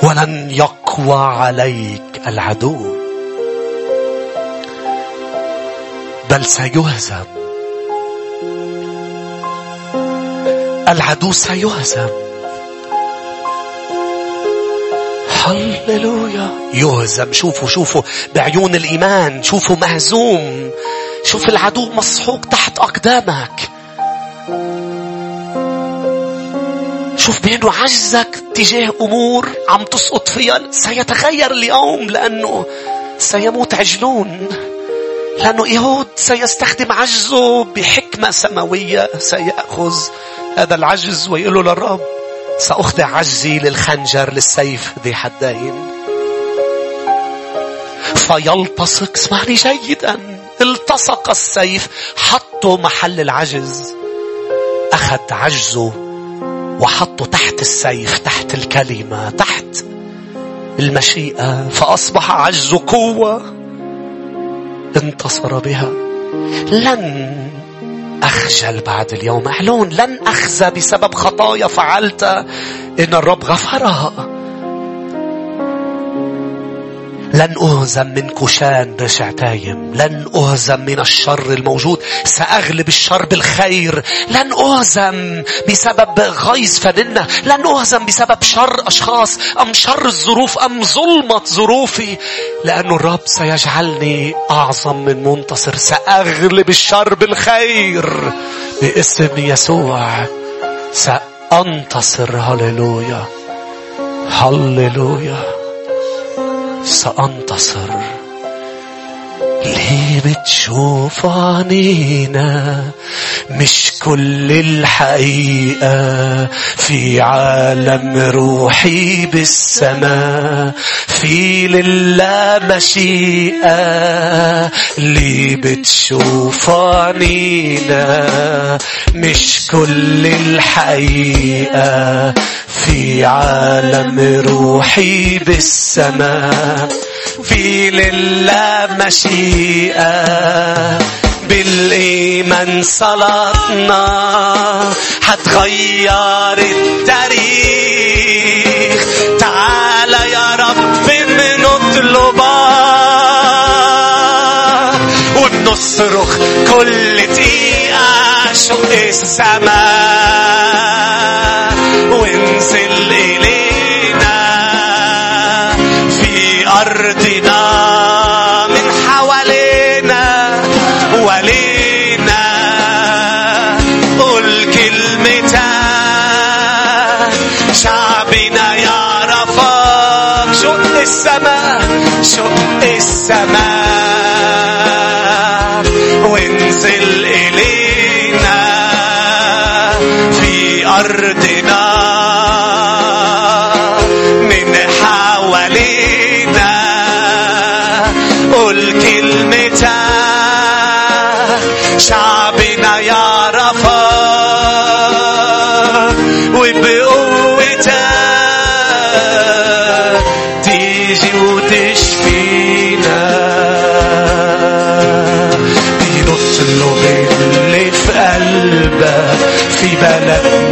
ولن يقوى عليك العدو. بل سيهزم. العدو سيهزم. هللويا. يهزم. شوفوا شوفوا. بعيون الإيمان. شوفوا مهزوم. شوف العدو مسحوق تحت أقدامك. شوف بأنه عجزك تجاه أمور عم تسقط فيها. سيتغير اليوم لأنه سيموت عجلون. لأنه يهود سيستخدم عجزه بحكمة سماوية. سيأخذ هذا العجز ويقول له للرب سأخضع عجزي للخنجر للسيف ذي حدين. فيلتصق اسمعني جيدا التصق السيف حطه محل العجز. أخذ عجزه وحطه تحت السيف تحت الكلمة تحت المشيئة فأصبح عجزه قوة انتصر بها. لن أخجل بعد اليوم أعلون لن أخزى بسبب خطايا فعلت إن الرب غفرها. لن أهزم من كشان رشعتايم لن أهزم من الشر الموجود. سأغلب الشر بالخير. لن أهزم بسبب غيظ فننة لن أهزم بسبب شر أشخاص. أم شر الظروف أم ظلمة ظروفي. لأن الرب سيجعلني أعظم من منتصر. سأغلب الشر بالخير. باسم يسوع سأنتصر. هللويا. هللويا. سأنتصر. ليه بتشوف عنينا مش كل الحقيقة. في عالم روحي بالسماء في لله مشيئة. ليه بتشوف عنينا مش كل الحقيقة. في عالم روحي بالسماء في لله مشيئة. بالإيمان صلاتنا حتغير التاريخ. تعال يا رب بنطلبك وبنصرخ كل دقيقة شق السماء. وانزل إلينا السماء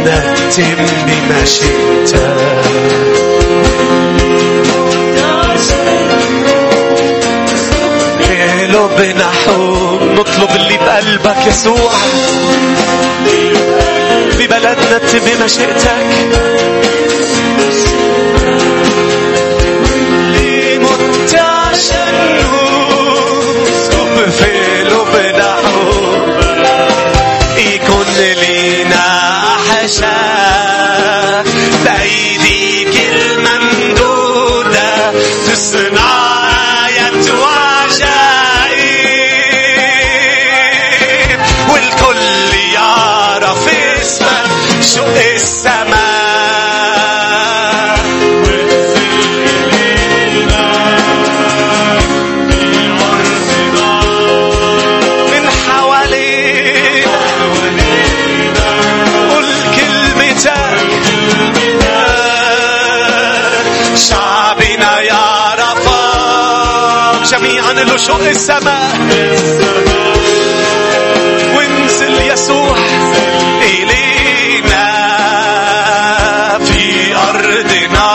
بلدنا تم مشيئتك قلوبنا حب نطلب اللي بقلبك يسوع. ببلدنا تم مشيئتك له شق السماء. وانزل يسوع إلينا في أرضنا.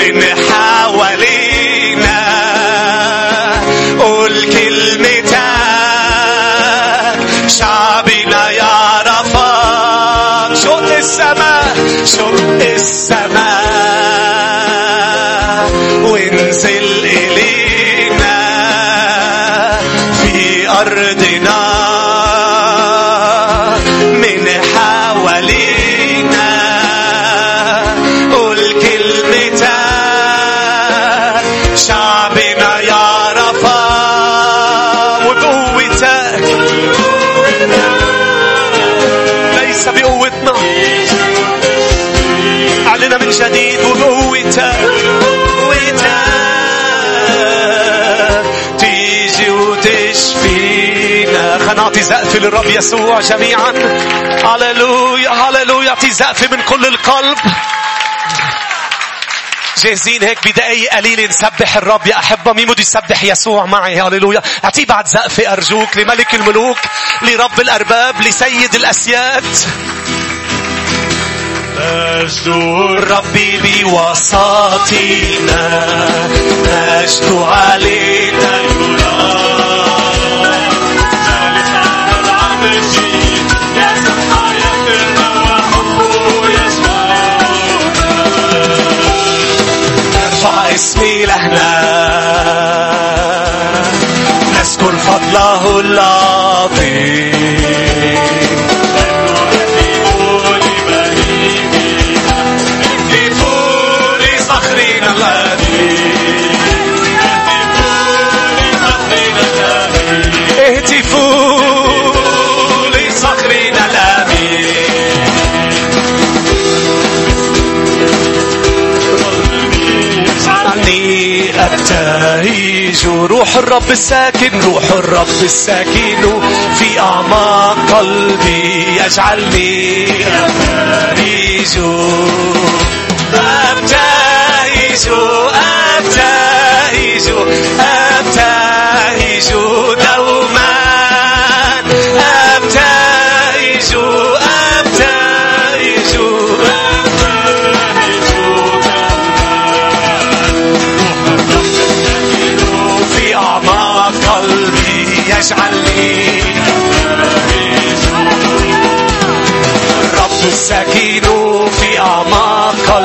من حوالينا قول كلمتك شعبنا يعرفك شق السماء. شق السماء. نعطي زقف للرب يسوع جميعا. هللويا هللويا اعطي زقف من كل القلب. جاهزين هيك بدقايق قليلة نسبح الرب يا أحبة. مين بده يسبح يسوع معي؟ هللويا. أعطيه بعد زقفة أرجوك لملك الملوك لرب الأرباب لسيد الأسياد. مجد ربي بوساطنا مجد علينا. نرفع اسم إلهنا نذكر فضله اللطيف أبتهج روح الرب الساكن روح الرب الساكن. في أعماق قلبي يجعلني أبتهج أبتهج أبتهج أبتهج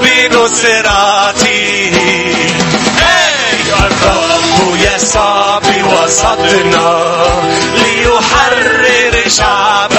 بنصراته هي! الرب يسعى بوسطنا ليحرر شعبه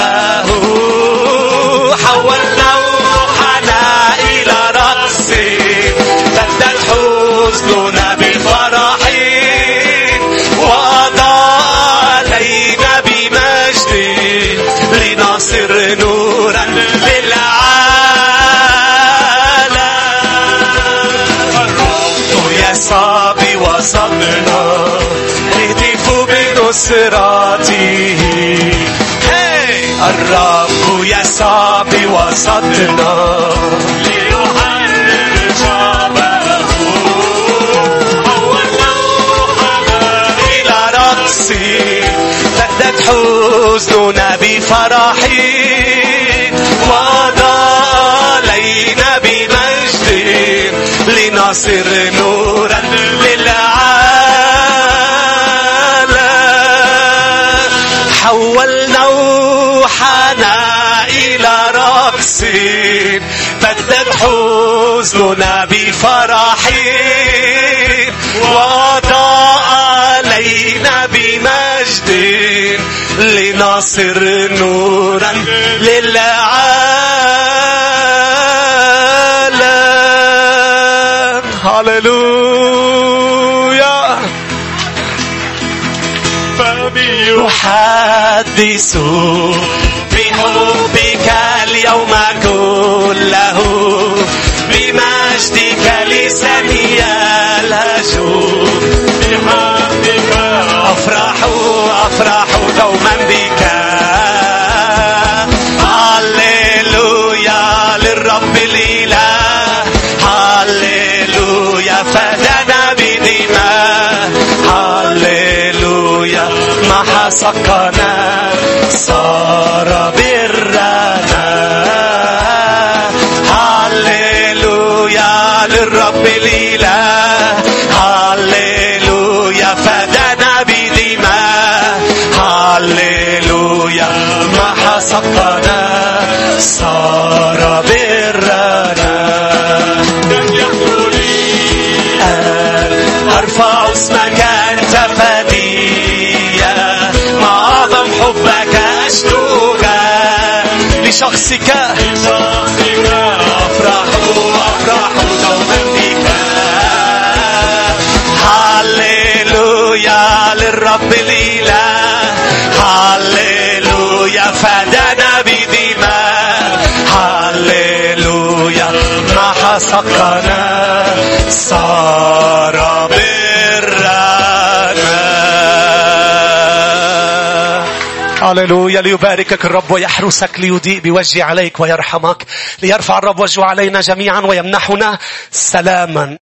هي! الرب يسعى بوسطنا. ليحرر شعبه حولنا روحنا إلى رقص بدت حزننا بفرح وضاء علينا بمجد لنصر نورا للعالم حزننا بفرح وضاء علينا بمجد لنصر نورا للعالم. هللويا. فبيحدث بحبك اليوم ما حسقنا صار برنا هللويا للرب الإله هللويا فدانا بدماء هللويا ما حسقنا صار برنا لشخصك شخصك. أفرح أفرح دوما بك هللويا للرب الإله هللويا فدانا بدماء هللويا ما حسقنا صار برنا هللويا ليباركك الرب ويحرسك ليضيء بوجهه عليك ويرحمك ليرفع الرب وجهه علينا جميعا ويمنحنا سلاما.